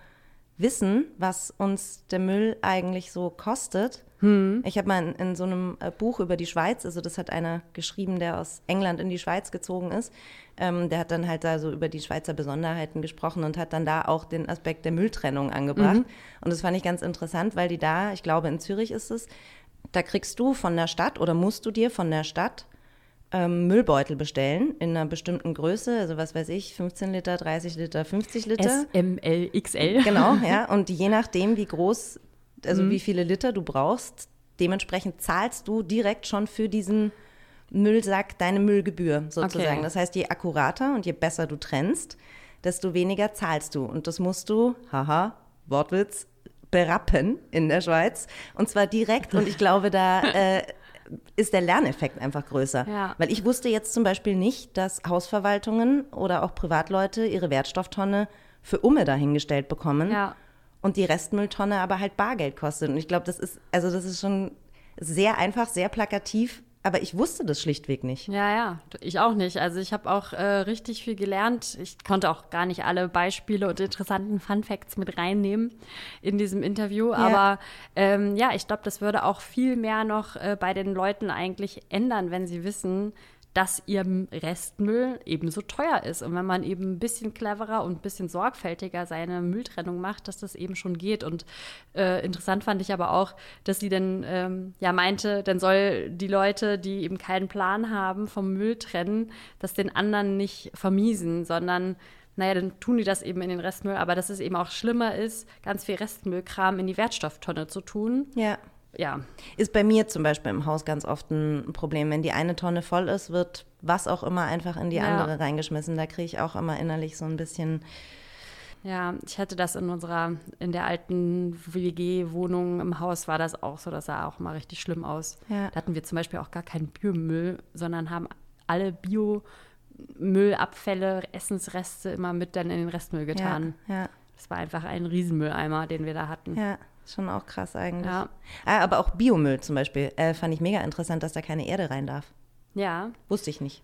wissen, was uns der Müll eigentlich so kostet. Hm. Ich habe mal in, in, so einem äh, Buch über die Schweiz, also das hat einer geschrieben, der aus England in die Schweiz gezogen ist. Ähm, der hat dann halt da so über die Schweizer Besonderheiten gesprochen und hat dann da auch den Aspekt der Mülltrennung angebracht. Mhm. Und das fand ich ganz interessant, weil die da, ich glaube in Zürich ist es, da kriegst du von der Stadt oder musst du dir von der Stadt ähm, Müllbeutel bestellen in einer bestimmten Größe, also was weiß ich, 15 Liter, 30 Liter, 50 Liter. S, M, L, XL. Genau, ja. Und je nachdem, wie groß, also mhm. wie viele Liter du brauchst, dementsprechend zahlst du direkt schon für diesen Müllsack deine Müllgebühr sozusagen. Okay. Das heißt, je akkurater und je besser du trennst, desto weniger zahlst du. Und das musst du, haha, Wortwitz, berappen in der Schweiz. Und zwar direkt. Und ich glaube, da äh, ist der Lerneffekt einfach größer. Ja. Weil ich wusste jetzt zum Beispiel nicht, dass Hausverwaltungen oder auch Privatleute ihre Wertstofftonne für Umme dahingestellt bekommen. Ja. Und die Restmülltonne aber halt Bargeld kostet. Und ich glaube, das ist, also das ist schon sehr einfach, sehr plakativ aber ich wusste das schlichtweg nicht. Ja, ja, ich auch nicht. Also ich habe auch äh, richtig viel gelernt. Ich konnte auch gar nicht alle Beispiele und interessanten Fun Facts mit reinnehmen in diesem Interview. Ja. Aber ähm, ja, ich glaube, das würde auch viel mehr noch äh, bei den Leuten eigentlich ändern, wenn sie wissen, dass ihr Restmüll ebenso teuer ist. Und wenn man eben ein bisschen cleverer und ein bisschen sorgfältiger seine Mülltrennung macht, dass das eben schon geht. Und äh, interessant fand ich aber auch, dass sie dann ähm, ja meinte, dann soll die Leute, die eben keinen Plan haben vom Müll trennen, das den anderen nicht vermiesen, sondern naja, dann tun die das eben in den Restmüll, aber dass es eben auch schlimmer ist, ganz viel Restmüllkram in die Wertstofftonne zu tun. Ja ja. Ist bei mir zum Beispiel im Haus ganz oft ein Problem. Wenn die eine Tonne voll ist, wird was auch immer einfach in die ja. andere reingeschmissen. Da kriege ich auch immer innerlich so ein bisschen. Ja, ich hatte das in unserer, in der alten WG-Wohnung im Haus war das auch so, das sah auch mal richtig schlimm aus. Ja. Da hatten wir zum Beispiel auch gar keinen Biomüll, sondern haben alle Biomüllabfälle, Essensreste immer mit dann in den Restmüll getan. Ja, ja. Das war einfach ein Riesenmülleimer, den wir da hatten. Ja. Schon auch krass eigentlich. Ja. Ah, aber auch Biomüll zum Beispiel. Äh, fand ich mega interessant, dass da keine Erde rein darf. Ja. Wusste ich nicht.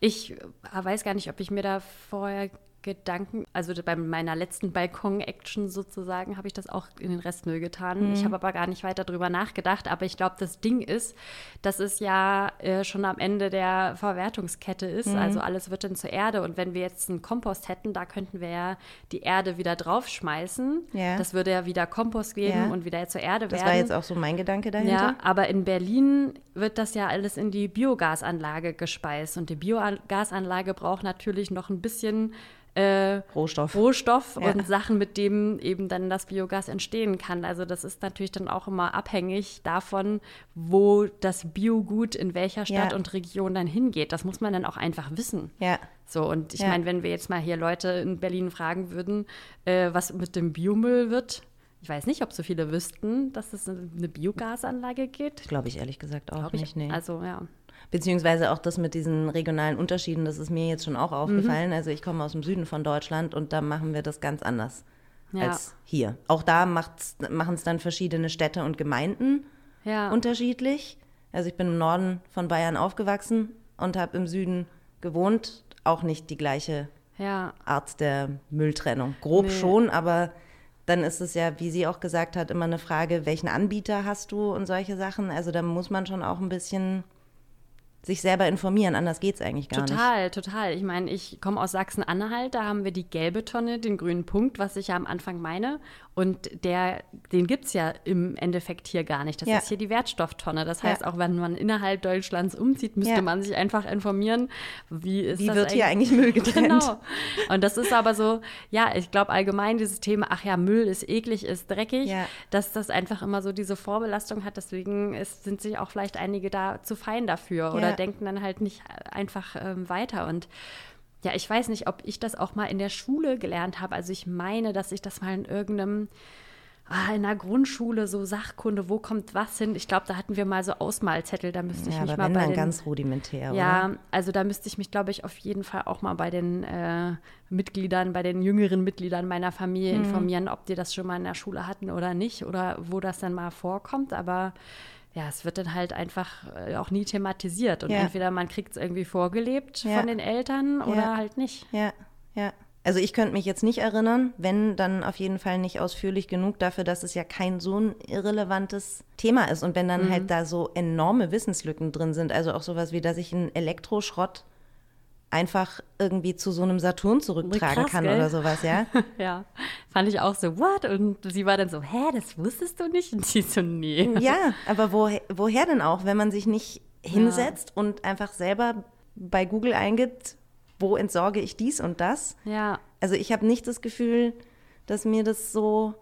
Ich äh, weiß gar nicht, ob ich mir da vorher Gedanken, also bei meiner letzten Balkon-Action sozusagen, habe ich das auch in den Restmüll getan. Mhm. Ich habe aber gar nicht weiter darüber nachgedacht. Aber ich glaube, das Ding ist, dass es ja äh, schon am Ende der Verwertungskette ist. Mhm. Also alles wird dann zur Erde. Und wenn wir jetzt einen Kompost hätten, da könnten wir ja die Erde wieder draufschmeißen. Ja. Das würde ja wieder Kompost geben ja. und wieder zur Erde das werden. Das war jetzt auch so mein Gedanke dahinter. Ja, aber in Berlin wird das ja alles in die Biogasanlage gespeist. Und die Biogasanlage braucht natürlich noch ein bisschen äh, Rohstoff, Rohstoff ja. und Sachen, mit dem eben dann das Biogas entstehen kann. Also das ist natürlich dann auch immer abhängig davon, wo das Biogut in welcher Stadt ja. und Region dann hingeht. Das muss man dann auch einfach wissen. Ja. So, und ich ja. meine, wenn wir jetzt mal hier Leute in Berlin fragen würden, äh, was mit dem Biomüll wird, ich weiß nicht, ob so viele wüssten, dass es eine Biogasanlage geht. Glaube ich ehrlich gesagt auch Glaub nicht. Nee. Also ja. Beziehungsweise auch das mit diesen regionalen Unterschieden, das ist mir jetzt schon auch aufgefallen. Mhm. Also ich komme aus dem Süden von Deutschland und da machen wir das ganz anders ja. als hier. Auch da machen es dann verschiedene Städte und Gemeinden ja. unterschiedlich. Also ich bin im Norden von Bayern aufgewachsen und habe im Süden gewohnt. Auch nicht die gleiche ja. Art der Mülltrennung. Grob nee. schon, aber dann ist es ja, wie sie auch gesagt hat, immer eine Frage, welchen Anbieter hast du und solche Sachen. Also da muss man schon auch ein bisschen sich selber informieren, anders geht es eigentlich gar total, nicht. Total, total. Ich meine, ich komme aus Sachsen-Anhalt, da haben wir die gelbe Tonne, den grünen Punkt, was ich ja am Anfang meine. Und der, den gibt es ja im Endeffekt hier gar nicht. Das ja. ist hier die Wertstofftonne. Das heißt, ja. auch wenn man innerhalb Deutschlands umzieht, müsste ja. man sich einfach informieren, wie ist wie das wird eigentlich? hier eigentlich Müll getrennt. Genau. Und das ist aber so, ja, ich glaube allgemein dieses Thema, ach ja, Müll ist eklig, ist dreckig, dass das einfach immer so diese Vorbelastung hat. Deswegen ist, sind sich auch vielleicht einige da zu fein dafür oder denken dann halt nicht einfach ähm, weiter. Und ja, ich weiß nicht, ob ich das auch mal in der Schule gelernt habe. Also ich meine, dass ich das mal in irgendeinem ah, in der Grundschule so Sachkunde, wo kommt was hin? Ich glaube, da hatten wir mal so Ausmalzettel, da müsste ich ja, mich aber mal wenn bei dann den, ganz rudimentär, ja, oder? also da müsste ich mich, glaube ich, auf jeden Fall auch mal bei den äh, Mitgliedern, bei den jüngeren Mitgliedern meiner Familie Mhm. informieren, ob die das schon mal in der Schule hatten oder nicht oder wo das dann mal vorkommt. Aber ja, es wird dann halt einfach äh, auch nie thematisiert. Und Ja. entweder man kriegt es irgendwie vorgelebt Ja. von den Eltern oder Ja. halt nicht. Ja, ja. Also ich könnte mich jetzt nicht erinnern, wenn dann auf jeden Fall nicht ausführlich genug dafür, dass es ja kein so ein irrelevantes Thema ist. Und wenn dann Mhm. halt da so enorme Wissenslücken drin sind, also auch sowas wie, dass ich einen Elektroschrott einfach irgendwie zu so einem Saturn zurücktragen Krass, kann gell? oder sowas, ja. Ja, fand ich auch so, what? Und sie war dann so, hä, das wusstest du nicht? Und sie so, nee. Ja, aber woher, woher denn auch, wenn man sich nicht hinsetzt und einfach selber bei Google eingibt, wo entsorge ich dies und das? Ja, Also ich habe nicht das Gefühl, dass mir das so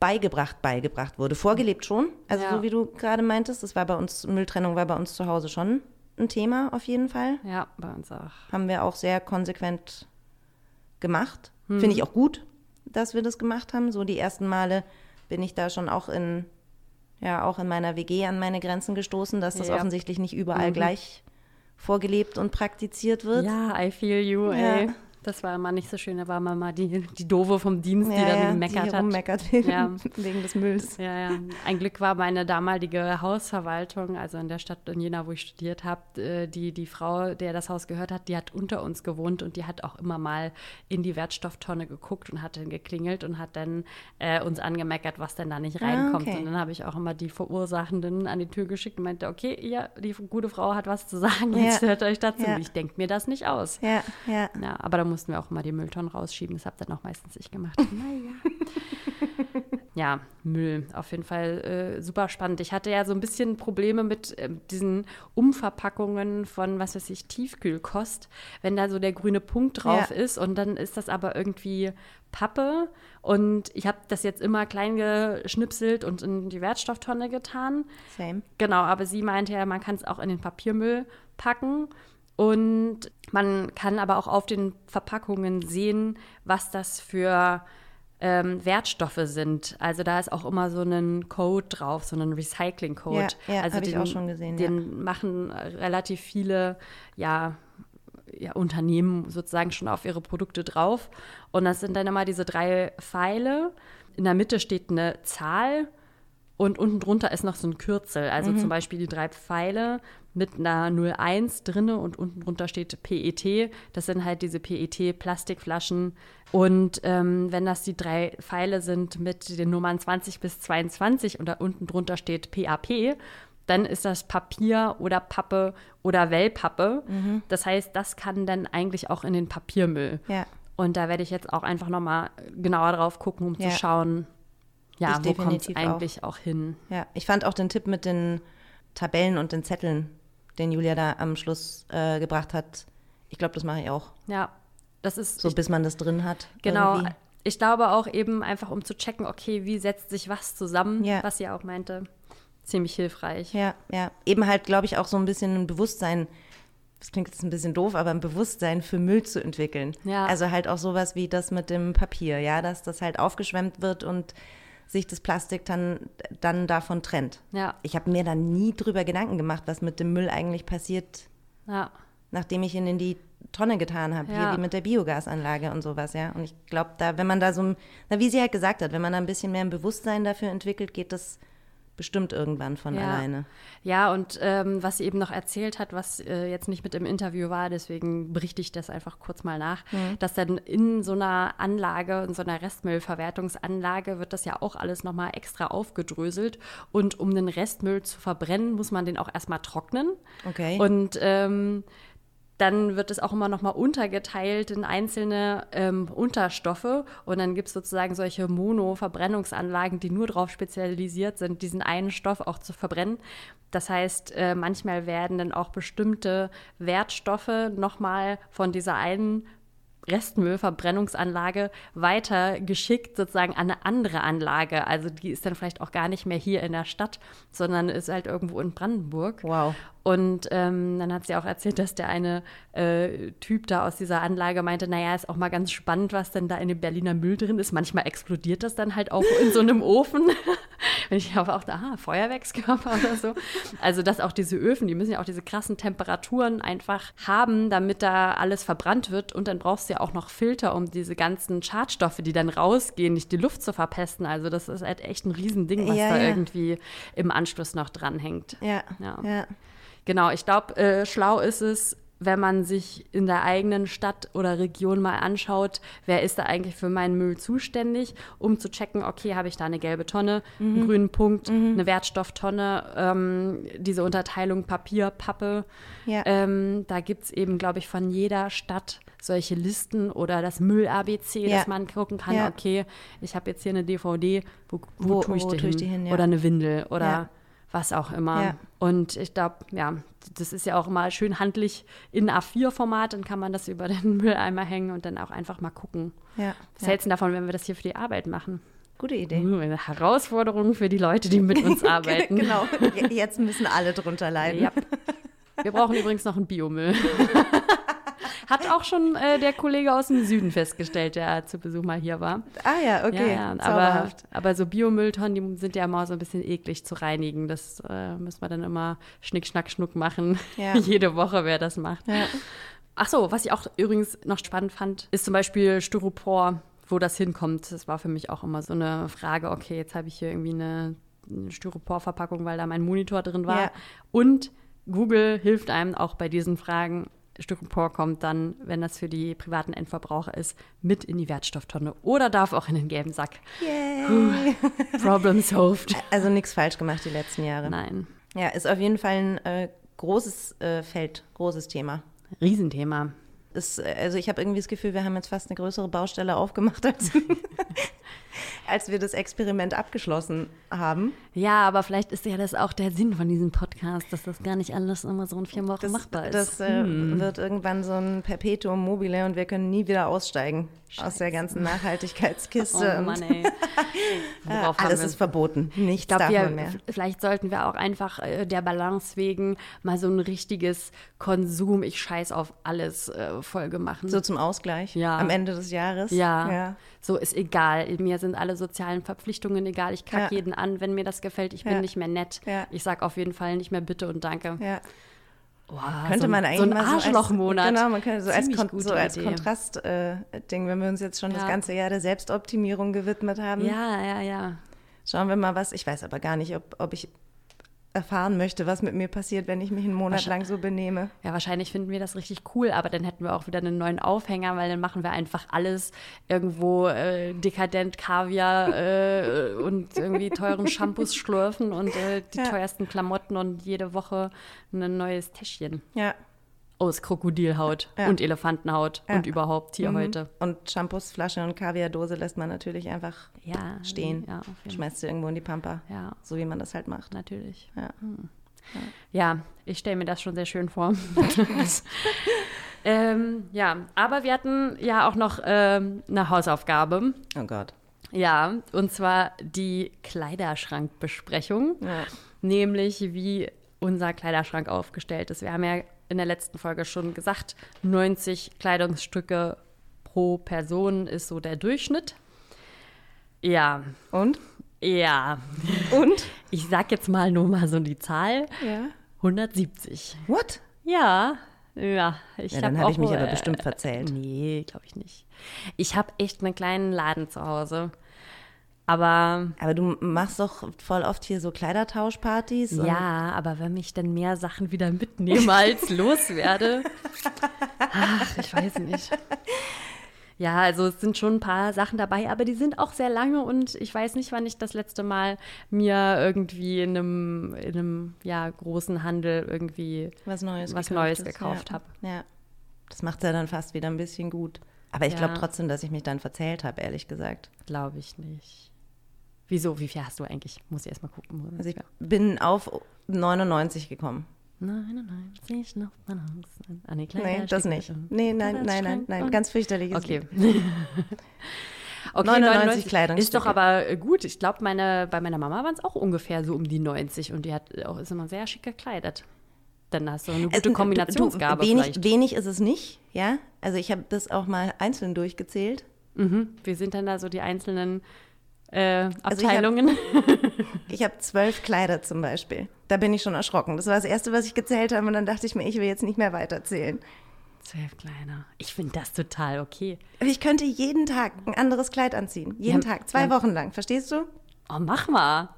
beigebracht, beigebracht wurde. Vorgelebt schon. Also Ja. so wie du gerade meintest, das war bei uns, Mülltrennung war bei uns zu Hause schon ein Thema auf jeden Fall. ja, bei uns auch. Haben wir auch sehr konsequent gemacht. Hm. Finde ich auch gut, dass wir das gemacht haben. So die ersten Male bin ich da schon auch in, ja, auch in meiner WG an meine Grenzen gestoßen, dass das Ja. offensichtlich nicht überall gleich vorgelebt und praktiziert wird. Ja, I feel you, Ja. ey. Das war immer nicht so schön. Da war man mal die, die Doofe vom Dienst, die dann gemeckert die hat. rummeckert wegen, Ja. wegen des Mülls. Ja, ja. Ein Glück war meine damalige Hausverwaltung, also in der Stadt in Jena, wo ich studiert habe, äh, die, die Frau, der das Haus gehört hat, die hat unter uns gewohnt und die hat auch immer mal in die Wertstofftonne geguckt und hat dann geklingelt und hat dann äh, uns angemeckert, was denn da nicht reinkommt. Ah, okay. Und dann habe ich auch immer die Verursachenden an die Tür geschickt und meinte, okay, ja, die gute Frau hat was zu sagen, jetzt Ja. hört euch dazu. Ja. Ich denke mir das nicht aus. Ja, ja. Ja, aber da mussten wir auch immer die Mülltonnen rausschieben. Das habe dann auch meistens ich gemacht. naja. ja, Müll. Auf jeden Fall äh, super spannend. Ich hatte ja so ein bisschen Probleme mit ähm, diesen Umverpackungen von, was weiß ich, Tiefkühlkost, wenn da so der grüne Punkt drauf Ja. ist und dann ist das aber irgendwie Pappe und ich habe das jetzt immer klein geschnipselt und in die Wertstofftonne getan. Same. Genau, aber sie meinte ja, man kann es auch in den Papiermüll packen. Und man kann aber auch auf den Verpackungen sehen, was das für ähm, Wertstoffe sind. Also da ist auch immer so ein Code drauf, so ein Recycling-Code. Ja, ja, also hab ich den- auch schon gesehen, Den machen äh, relativ viele, ja, ja, Unternehmen sozusagen schon auf ihre Produkte drauf. Und das sind dann immer diese drei Pfeile. In der Mitte steht eine Zahl und unten drunter ist noch so ein Kürzel. Also Mhm. zum Beispiel die drei Pfeile mit einer 01 drinne und unten drunter steht PET. Das sind halt diese PET-Plastikflaschen. Und ähm, wenn das die drei Pfeile sind mit den Nummern 20 bis 22 und da unten drunter steht PAP, dann ist das Papier oder Pappe oder Wellpappe. Mhm. Das heißt, das kann dann eigentlich auch in den Papiermüll. Ja. Und da werde ich jetzt auch einfach nochmal genauer drauf gucken, um Ja. zu schauen, ja, Ich wo kommt es definitiv auch. eigentlich auch. hin. Ja, ich fand auch den Tipp mit den Tabellen und den Zetteln, den Julia da am Schluss äh, gebracht hat. Ich glaube, das mache ich auch. Ja, das ist So ich, bis man das drin hat. genau. irgendwie. Ich glaube auch eben einfach, um zu checken, okay, wie setzt sich was zusammen, Ja. was sie auch meinte, ziemlich hilfreich. Ja, ja. Eben halt, glaube ich, auch so ein bisschen ein Bewusstsein, das klingt jetzt ein bisschen doof, aber ein Bewusstsein für Müll zu entwickeln. Ja. Also halt auch sowas wie das mit dem Papier, ja, dass das halt aufgeschwemmt wird und sich das Plastik dann, dann davon trennt. Ja, Ich habe mir da nie drüber Gedanken gemacht, was mit dem Müll eigentlich passiert, ja, nachdem ich ihn in die Tonne getan habe, Ja. hier wie mit der Biogasanlage und sowas, ja. Und ich glaube, da, wenn man da so, ein- na, wie sie halt gesagt hat, wenn man da ein bisschen mehr ein Bewusstsein dafür entwickelt, geht das bestimmt irgendwann von Ja. alleine. Ja, und ähm, was sie eben noch erzählt hat, was äh, jetzt nicht mit im Interview war, deswegen berichte ich das einfach kurz mal nach, dass dann in so einer Anlage, in so einer Restmüllverwertungsanlage wird das ja auch alles nochmal extra aufgedröselt. Und um den Restmüll zu verbrennen, muss man den auch erstmal trocknen. Okay. Und ähm, dann wird es auch immer noch mal untergeteilt in einzelne ähm, Unterstoffe und dann gibt es sozusagen solche Mono-Verbrennungsanlagen, die nur darauf spezialisiert sind, diesen einen Stoff auch zu verbrennen. Das heißt, äh, manchmal werden dann auch bestimmte Wertstoffe noch mal von dieser einen Restmüllverbrennungsanlage weitergeschickt, sozusagen an eine andere Anlage. Also die ist dann vielleicht auch gar nicht mehr hier in der Stadt, sondern ist halt irgendwo in Brandenburg. Wow. Und ähm, dann hat sie auch erzählt, dass der eine äh, Typ da aus dieser Anlage meinte, naja, ist auch mal ganz spannend, was denn da in dem Berliner Müll drin ist. Manchmal explodiert das dann halt auch in so einem Ofen. Und ich habe auch da, aha, Feuerwerkskörper oder so. Also, dass auch diese Öfen, die müssen ja auch diese krassen Temperaturen einfach haben, damit da alles verbrannt wird. Und dann brauchst du ja auch noch Filter, um diese ganzen Schadstoffe, die dann rausgehen, nicht die Luft zu verpesten. Also, das ist halt echt ein Riesending, was Ja, da ja. irgendwie im Anschluss noch dranhängt. Ja. Ja. ja. Genau, ich glaube, äh, schlau ist es, wenn man sich in der eigenen Stadt oder Region mal anschaut, wer ist da eigentlich für meinen Müll zuständig, um zu checken, okay, habe ich da eine gelbe Tonne, einen grünen Punkt, eine Wertstofftonne, ähm, diese Unterteilung Papier, Pappe. Ja. Ähm, da gibt es eben, glaube ich, von jeder Stadt solche Listen oder das Müll-ABC, Ja. dass man gucken kann, Ja. okay, ich habe jetzt hier eine DVD, wo, wo, Wo- tue ich wo die tue hin? ich die hin. Oder eine Windel oder. Was auch immer. Ja. Und ich glaube, ja, das ist ja auch mal schön handlich in A4-Format, dann kann man das über den Mülleimer hängen und dann auch einfach mal gucken. ja. Was ja. hältst du davon, wenn wir das hier für die Arbeit machen? Gute Idee. Uh, eine Herausforderung für die Leute, die mit uns arbeiten. genau. Je- Jetzt müssen alle drunter leiden. Ja. Wir brauchen übrigens noch einen Biomüll. Hat auch schon äh, der Kollege aus dem Süden festgestellt, der zu Besuch mal hier war. Ah ja, okay. Ja, ja, aber, aber so Biomülltonnen, die sind ja immer so ein bisschen eklig zu reinigen. Das äh, müssen wir dann immer Schnick, Schnack, Schnuck machen. Ja. Jede Woche, wer das macht. Ach so, was ich auch übrigens noch spannend fand, ist zum Beispiel Styropor, wo das hinkommt. Das war für mich auch immer so eine Frage, okay, jetzt habe ich hier irgendwie eine, eine Styroporverpackung, weil da mein Monitor drin war. Und Google hilft einem auch bei diesen Fragen. Styropor kommt dann, wenn das für die privaten Endverbraucher ist, mit in die Wertstofftonne oder darf auch in den gelben Sack. Yay. Problem solved. Also nichts falsch gemacht die letzten Jahre. Nein, Ja, ist auf jeden Fall ein äh, großes äh, Feld, großes Thema. Riesenthema. Ist, äh, also ich habe irgendwie das Gefühl, wir haben jetzt fast eine größere Baustelle aufgemacht, als, als wir das Experiment abgeschlossen haben. Ja, aber vielleicht ist ja das auch der Sinn von diesem Podcast, dass das gar nicht alles immer so in vier Wochen Das, machbar ist. das äh, wird irgendwann so ein Perpetuum mobile und wir können nie wieder aussteigen aus der ganzen Nachhaltigkeitskiste. Oh Mann, ey. alles ist verboten. Nichts Ich darf wir, man mehr. vielleicht sollten wir auch einfach äh, der Balance wegen mal so ein richtiges Konsum, ich scheiß auf alles äh, Folge machen. So zum Ausgleich Ja. am Ende des Jahres. ja, ja. so ist egal. Mir sind alle sozialen Verpflichtungen egal. Ich kacke Ja. jeden an, wenn mir das gefällt. Ich Ja. bin nicht mehr nett. Ja. Ich sag auf jeden Fall nicht mehr bitte und danke. Boah, Könnte so man eigentlich so ein mal so als, Arschlochmonat. genau, man könnte so als, Ziemlich Kon gute so als. Kontrast-Ding, äh, wenn wir uns jetzt schon das ganze Jahr der Selbstoptimierung gewidmet haben. Ja, ja, ja. Schauen wir mal was. Ich weiß aber gar nicht, ob, ob ich erfahren möchte, was mit mir passiert, wenn ich mich einen Monat lang so benehme. Ja, wahrscheinlich finden wir das richtig cool, aber dann hätten wir auch wieder einen neuen Aufhänger, weil dann machen wir einfach alles irgendwo äh, dekadent Kaviar äh, und irgendwie teuren Shampoos schlürfen und äh, die Ja. teuersten Klamotten und jede Woche ein neues Täschchen Ja. Aus Krokodilhaut Ja. und Elefantenhaut Ja. und überhaupt Tierhäute. Und Shampoosflasche und Kaviardose lässt man natürlich einfach Ja, stehen. Ja, Schmeißt sie irgendwo in die Pampa. Ja. So wie man das halt macht. natürlich. Ja. Ja, ich stelle mir das schon sehr schön vor. ähm, ja, aber wir hatten ja auch noch ähm, eine Hausaufgabe. Oh Gott. Ja, und zwar die Kleiderschrankbesprechung, nämlich wie unser Kleiderschrank aufgestellt ist. Wir haben ja in der letzten Folge schon gesagt, 90 Kleidungsstücke pro Person ist so der Durchschnitt. Ja, Und? ja. Und? Ich sag jetzt mal nur mal so die Zahl: Ja. 170. What? Ja, ja. Ich Ja, dann hab habe ich auch, mich aber äh, bestimmt verzählt. Nee, glaube ich nicht. Ich habe echt einen kleinen Laden zu Hause. Aber Aber du machst doch voll oft hier so Kleidertauschpartys. ja, aber wenn ich dann mehr Sachen wieder mitnehme als loswerde. Ach, ich weiß nicht. Ja, also es sind schon ein paar Sachen dabei, aber die sind auch sehr lange und ich weiß nicht, wann ich das letzte Mal mir irgendwie in einem, in einem ja, großen Handel irgendwie was Neues was gekauft Neues gekauft ja. habe. Ja. Das macht ja dann fast wieder ein bisschen gut. Aber ich Ja. glaube trotzdem, dass ich mich dann verzählt habe, ehrlich gesagt. Glaube ich nicht. Wieso? Wie viel hast du eigentlich? Muss ich erst mal gucken. Also ich bin auf 99 gekommen. 99 noch Bananen. Ah, nee, Nee, das nicht. Nee, nein, nein, nein, nein, ganz fürchterliches Okay. Okay 99 Ist Kleidungsstücke. doch aber äh, gut. Ich glaube, meine, bei meiner Mama waren es auch ungefähr so um die 90 und die hat auch ist immer sehr schick gekleidet. Dann hast du eine gute Also, Kombinationsgabe du, wenig, vielleicht. wenig ist es nicht, ja. Also ich habe das auch mal einzeln durchgezählt. Mhm. Wir sind dann da so die einzelnen äh, Also ich hab- Abteilungen. Ich habe zwölf Kleider zum Beispiel. Da bin ich schon erschrocken. Das war das Erste, was ich gezählt habe und dann dachte ich mir, ich will jetzt nicht mehr weiterzählen. Zwölf kleiner. Ich finde das total okay. Aber Ich könnte jeden Tag ein anderes Kleid anziehen. Jeden Ja, Tag, zwei ja. Wochen lang. Verstehst du? Oh, mach mal.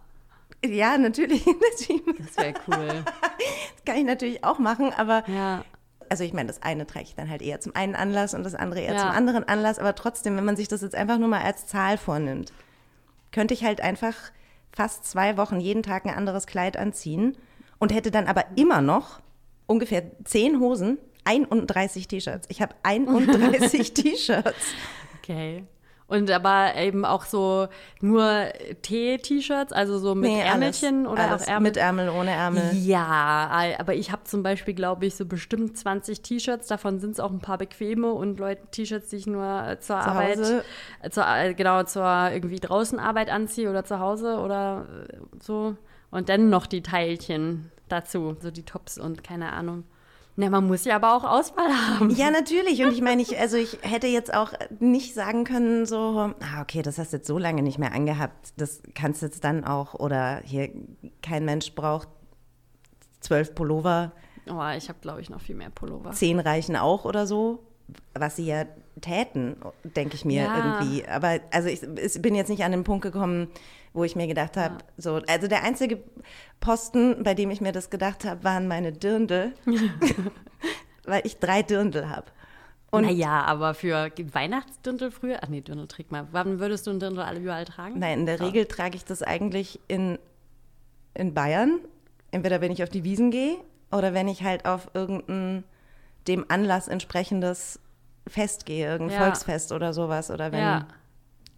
Ja, natürlich. natürlich. Das wäre cool. Das kann ich natürlich auch machen, aber ja. also ich meine, das eine trage ich dann halt eher zum einen Anlass und das andere eher Ja. zum anderen Anlass, aber trotzdem, wenn man sich das jetzt einfach nur mal als Zahl vornimmt, könnte ich halt einfach fast zwei Wochen jeden Tag ein anderes Kleid anziehen und hätte dann aber immer noch ungefähr zehn Hosen, 31 T-Shirts. Ich habe 31 T-Shirts. Okay. Und aber eben auch so nur T-T-Shirts, also so mit Nee, Ärmelchen alles, oder alles auch Ärmel? Mit Ärmel, ohne Ärmel. Ja, aber ich habe zum Beispiel, glaube ich, so bestimmt 20 T-Shirts. Davon sind es auch ein paar bequeme und Leute T-Shirts, die ich nur zur Arbeit, Hause? zur, äh, genau, zur irgendwie draußen Arbeit anziehe oder zu Hause oder äh, so. Und dann noch die Teilchen dazu, so die Tops und keine Ahnung. Na, man muss ja aber auch Auswahl haben. Ja, natürlich. Und ich meine, ich, also ich hätte jetzt auch nicht sagen können, so, ah, okay, das hast du jetzt so lange nicht mehr angehabt, das kannst du jetzt dann auch, oder hier, kein Mensch braucht zwölf Pullover, Oh, ich habe, glaube ich, noch viel mehr Pullover. zehn reichen auch oder so, was sie ja täten, denke ich mir Ja. irgendwie. Aber also ich, ich bin jetzt nicht an den Punkt gekommen, wo ich mir gedacht habe, so, also der einzige Posten, bei dem ich mir das gedacht habe, waren meine Dirndl, weil ich drei Dirndl habe. Und naja, aber für Weihnachtsdirndl früher, ach nee, Dirndl trägt mal. Wann würdest du ein Dirndl alle überall tragen? Nein, in der Regel trage ich das eigentlich in, in Bayern. Entweder wenn ich auf die Wiesen gehe oder wenn ich halt auf irgendein dem Anlass entsprechendes Fest gehe, irgendein Ja. Volksfest oder sowas. Oder wenn, Ja.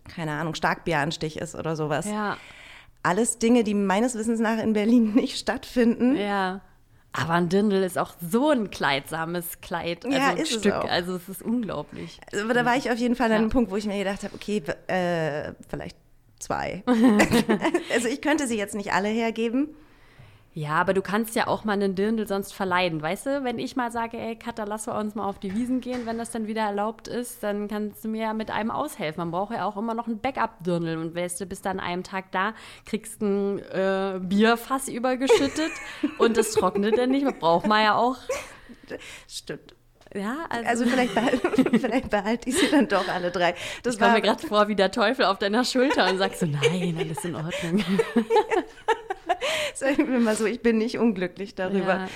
Keine Ahnung, Starkbieranstich ist oder sowas. Ja, Alles Dinge, die meines Wissens nach in Berlin nicht stattfinden. ja. Aber ein Dirndl ist auch so ein kleidsames Kleid, also Ja, ein ist es Stück. auch. Also es ist unglaublich. Also, Aber da war ich auf jeden Fall an Ja. einem Punkt, wo ich mir gedacht habe, okay, äh, vielleicht zwei. also ich könnte sie jetzt nicht alle hergeben. Ja, aber du kannst ja auch mal einen Dirndl sonst verleihen, weißt du? Wenn ich mal sage, ey, Katha, lass uns mal auf die Wiesen gehen, wenn das dann wieder erlaubt ist, dann kannst du mir ja mit einem aushelfen. Man braucht ja auch immer noch ein Backup-Dirndl. Und weißt du, bist dann an einem Tag da, kriegst ein äh, Bierfass übergeschüttet und das trocknet dann nicht. Braucht man ja auch. Stimmt. Ja, also, Also vielleicht behalte, vielleicht behalte ich sie dann doch alle drei. Das ich war mir gerade vor wie der Teufel auf deiner Schulter und sagst so, nein, alles in Ordnung. sagen wir mal so, ich bin nicht unglücklich darüber. Ja.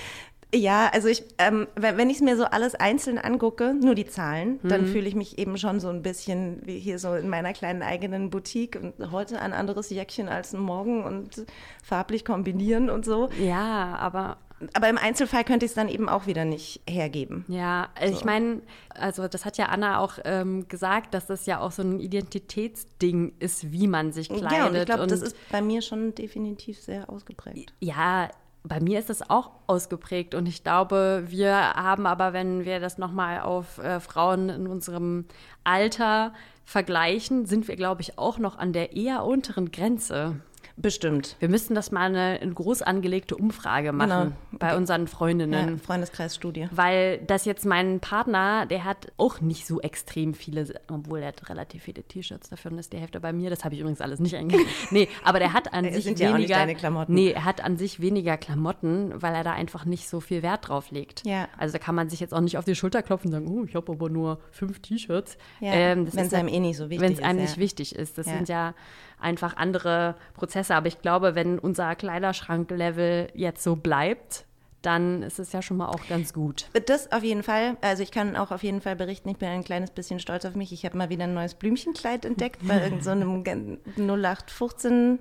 Ja, also ich, ähm, wenn, wenn ich es mir so alles einzeln angucke, nur die Zahlen, dann Mhm. fühle ich mich eben schon so ein bisschen wie hier so in meiner kleinen eigenen Boutique und heute ein anderes Jäckchen als morgen und farblich kombinieren und so. Ja, aber Aber im Einzelfall könnte ich es dann eben auch wieder nicht hergeben. Ja, also ich meine, also das hat ja Anna auch ähm, gesagt, dass das ja auch so ein Identitätsding ist, wie man sich kleidet. Ja, und ich glaube, das ist bei mir schon definitiv sehr ausgeprägt. ja, bei mir ist das auch ausgeprägt und ich glaube, wir haben aber, wenn wir das nochmal auf äh, Frauen in unserem Alter vergleichen, sind wir, glaube ich, auch noch an der eher unteren Grenze. Bestimmt. Wir müssten das mal eine, eine groß angelegte Umfrage machen Genau. bei unseren Ja, Freundinnen. Freundeskreisstudie. Weil das jetzt mein Partner, der hat auch nicht so extrem viele, obwohl er hat relativ viele T-Shirts, davon ist die Hälfte bei mir. Das habe ich übrigens alles nicht eingegeben. Nee, aber der hat an Es sich sind ja auch nicht weniger. deine Klamotten. Nee, er hat an sich weniger Klamotten, weil er da einfach nicht so viel Wert drauf legt. Ja. Also da kann man sich jetzt auch nicht auf die Schulter klopfen und sagen, oh, ich habe aber nur fünf T-Shirts. Ja, Ähm, wenn es einem eh nicht so wichtig Wenn ist. es einem ja. nicht wichtig ist. Das Ja. sind ja einfach andere Prozesse. Aber ich glaube, wenn unser Kleiderschranklevel jetzt so bleibt, dann ist es ja schon mal auch ganz gut. Das auf jeden Fall. Also ich kann auch auf jeden Fall berichten, ich bin ein kleines bisschen stolz auf mich. Ich habe mal wieder ein neues Blümchenkleid entdeckt bei irgendeinem so 0815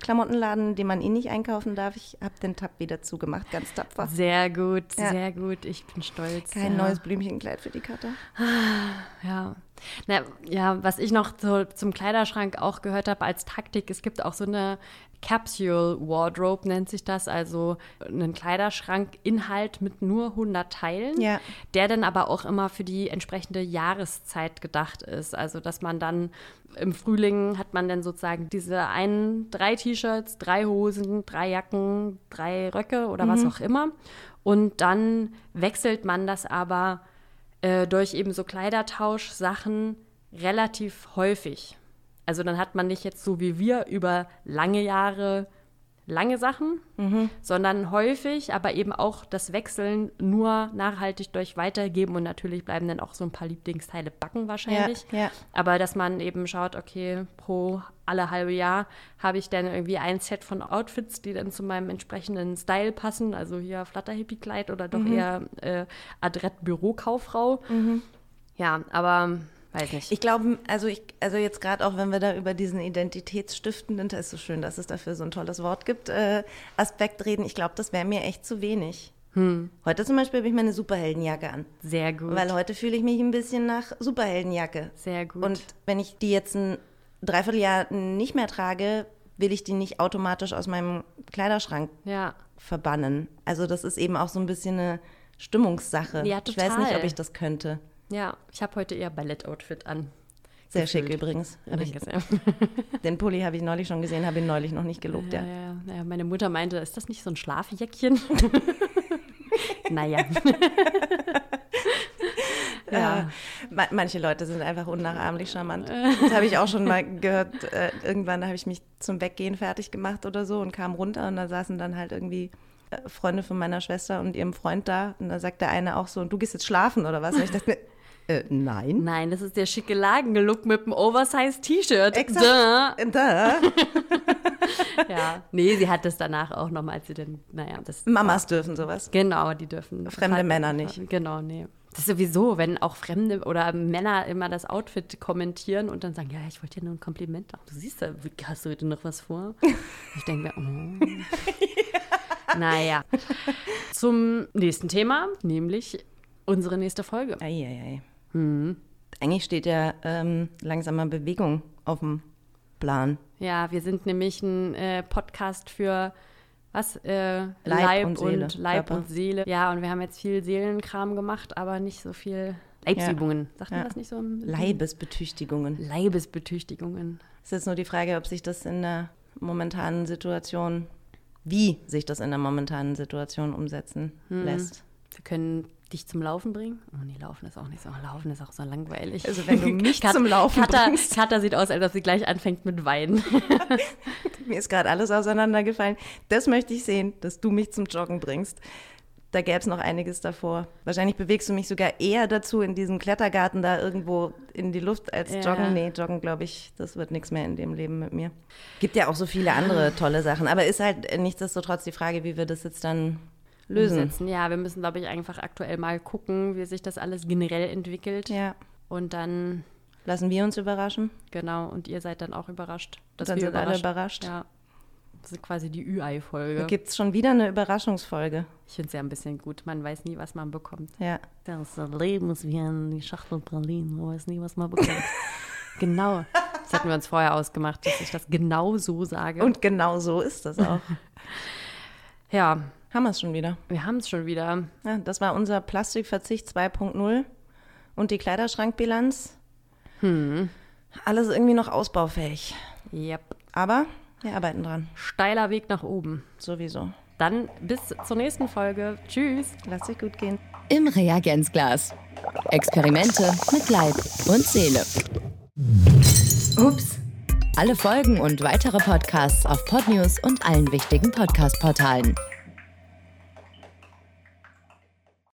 Klamottenladen, den man eh nicht einkaufen darf. Ich habe den Tab wieder zugemacht, ganz tapfer. Sehr gut, Ja. sehr gut. Ich bin stolz. Kein ja. neues Blümchenkleid für die Karte. Ja. Na, ja, was ich noch so zum Kleiderschrank auch gehört habe als Taktik, es gibt auch so eine Capsule Wardrobe nennt sich das, also einen Kleiderschrankinhalt mit nur 100 Teilen, Ja. der dann aber auch immer für die entsprechende Jahreszeit gedacht ist. Also dass man dann im Frühling hat man dann sozusagen diese einen, drei T-Shirts, drei Hosen, drei Jacken, drei Röcke oder was auch immer. Und dann wechselt man das aber äh, durch eben so Kleidertausch-Sachen relativ häufig. Also dann hat man nicht jetzt so wie wir über lange Jahre lange Sachen, sondern häufig, aber eben auch das Wechseln nur nachhaltig durch Weitergeben und natürlich bleiben dann auch so ein paar Lieblingsteile backen wahrscheinlich. Ja, ja. Aber dass man eben schaut, okay, pro alle halbe Jahr habe ich dann irgendwie ein Set von Outfits, die dann zu meinem entsprechenden Style passen. Also hier Flatter-Hippie-Kleid oder doch eher äh, Adrett-Bürokauffrau. Ja, aber weiß nicht. Ich glaube, also ich, also jetzt gerade auch, wenn wir da über diesen identitätsstiftenden, das ist so schön, dass es dafür so ein tolles Wort gibt, äh, Aspekt reden, ich glaube, das wäre mir echt zu wenig. Heute zum Beispiel habe ich meine Superheldenjacke an. Sehr gut. Weil heute fühle ich mich ein bisschen nach Superheldenjacke. Sehr gut. Und wenn ich die jetzt ein Dreivierteljahr nicht mehr trage, will ich die nicht automatisch aus meinem Kleiderschrank ja. verbannen. Also das ist eben auch so ein bisschen eine Stimmungssache. Ja, Ich weiß nicht, total. ob ich das könnte. Ja, ich habe heute eher Ballett-Outfit an. Sehr Gefühlt. schick übrigens. Ich, den Pulli habe ich neulich schon gesehen, habe ihn neulich noch nicht gelobt. Ja, Ja. ja, ja. Meine Mutter meinte, ist das nicht so ein Schlafjäckchen? naja. Ja. Ma manche Leute sind einfach unnachahmlich charmant. Das habe ich auch schon mal gehört. Äh, irgendwann habe ich mich zum Weggehen fertig gemacht oder so und kam runter und da saßen dann halt irgendwie äh, Freunde von meiner Schwester und ihrem Freund da und da sagt der eine auch so, und du gehst jetzt schlafen oder was? Und ich dachte äh, nein. Nein, das ist der schicke Lagenlook mit dem Oversize-T-Shirt. Exakt. Duh. Da. Ja. Nee, sie hat das danach auch nochmal, als sie dann, naja, das. Mamas dürfen sowas. Genau, die dürfen. Fremde Fall- Männer nicht. Genau, nee. Das ist sowieso, wenn auch Fremde oder Männer immer das Outfit kommentieren und dann sagen, ja, ich wollte dir nur ein Kompliment machen. Du siehst ja, hast du heute noch was vor? Ich denke mir, oh. Naja. Zum nächsten Thema, nämlich unsere nächste Folge. Eieiei. Hm. Eigentlich steht ja ähm, langsamer Bewegung auf dem Plan. Ja, wir sind nämlich ein äh, Podcast für was? Äh, Leib und Seele, Leib Körper. und Seele. Ja, und wir haben jetzt viel Seelenkram gemacht, aber nicht so viel Leibsübungen. Sagt man Ja. das nicht so? Im Leibesbetüchtigungen. Leibesbetüchtigungen. Es ist jetzt nur die Frage, ob sich das in der momentanen Situation, wie sich das in der momentanen Situation umsetzen Hm. lässt. Wir können dich zum Laufen bringen. Oh nee, Laufen ist auch nicht so. Laufen ist auch so langweilig. Also wenn du mich Kat- zum Laufen Katha, bringst. Katha sieht aus, als ob sie gleich anfängt mit Weinen. Mir ist gerade alles auseinandergefallen. Das möchte ich sehen, dass du mich zum Joggen bringst. Da gäbe es noch einiges davor. Wahrscheinlich bewegst du mich sogar eher dazu, in diesem Klettergarten da irgendwo in die Luft als Ja. joggen. Nee, joggen, glaube ich, das wird nichts mehr in dem Leben mit mir. Gibt ja auch so viele andere tolle Sachen. Aber ist halt äh, nichtsdestotrotz die Frage, wie wir das jetzt dann lösen. Umsetzen. Ja, wir müssen, glaube ich, einfach aktuell mal gucken, wie sich das alles generell entwickelt. Ja. Und dann, Lassen wir uns überraschen. genau, und ihr seid dann auch überrascht. Dass Dann wir sind alle überrascht. Ja. Das ist quasi die Ü-Ei-Folge. Da gibt es schon wieder eine Überraschungsfolge. Ich finde es ja ein bisschen gut. Man weiß nie, was man bekommt. Ja. Das Leben ist wie eine Schachtel Pralinen. Man weiß nie, was man bekommt. genau. Das hatten wir uns vorher ausgemacht, dass ich das genau so sage. Und genau so ist das auch. ja, Haben wir es schon wieder. wir haben es schon wieder. Ja, das war unser Plastikverzicht 2.0 und die Kleiderschrankbilanz. Alles irgendwie noch ausbaufähig. Yep. Aber wir arbeiten dran. Steiler Weg nach oben. Sowieso. Dann bis zur nächsten Folge. Tschüss. Lass dich gut gehen. Im Reagenzglas. Experimente mit Leib und Seele. Ups. Alle Folgen und weitere Podcasts auf Podnews und allen wichtigen Podcast-Portalen.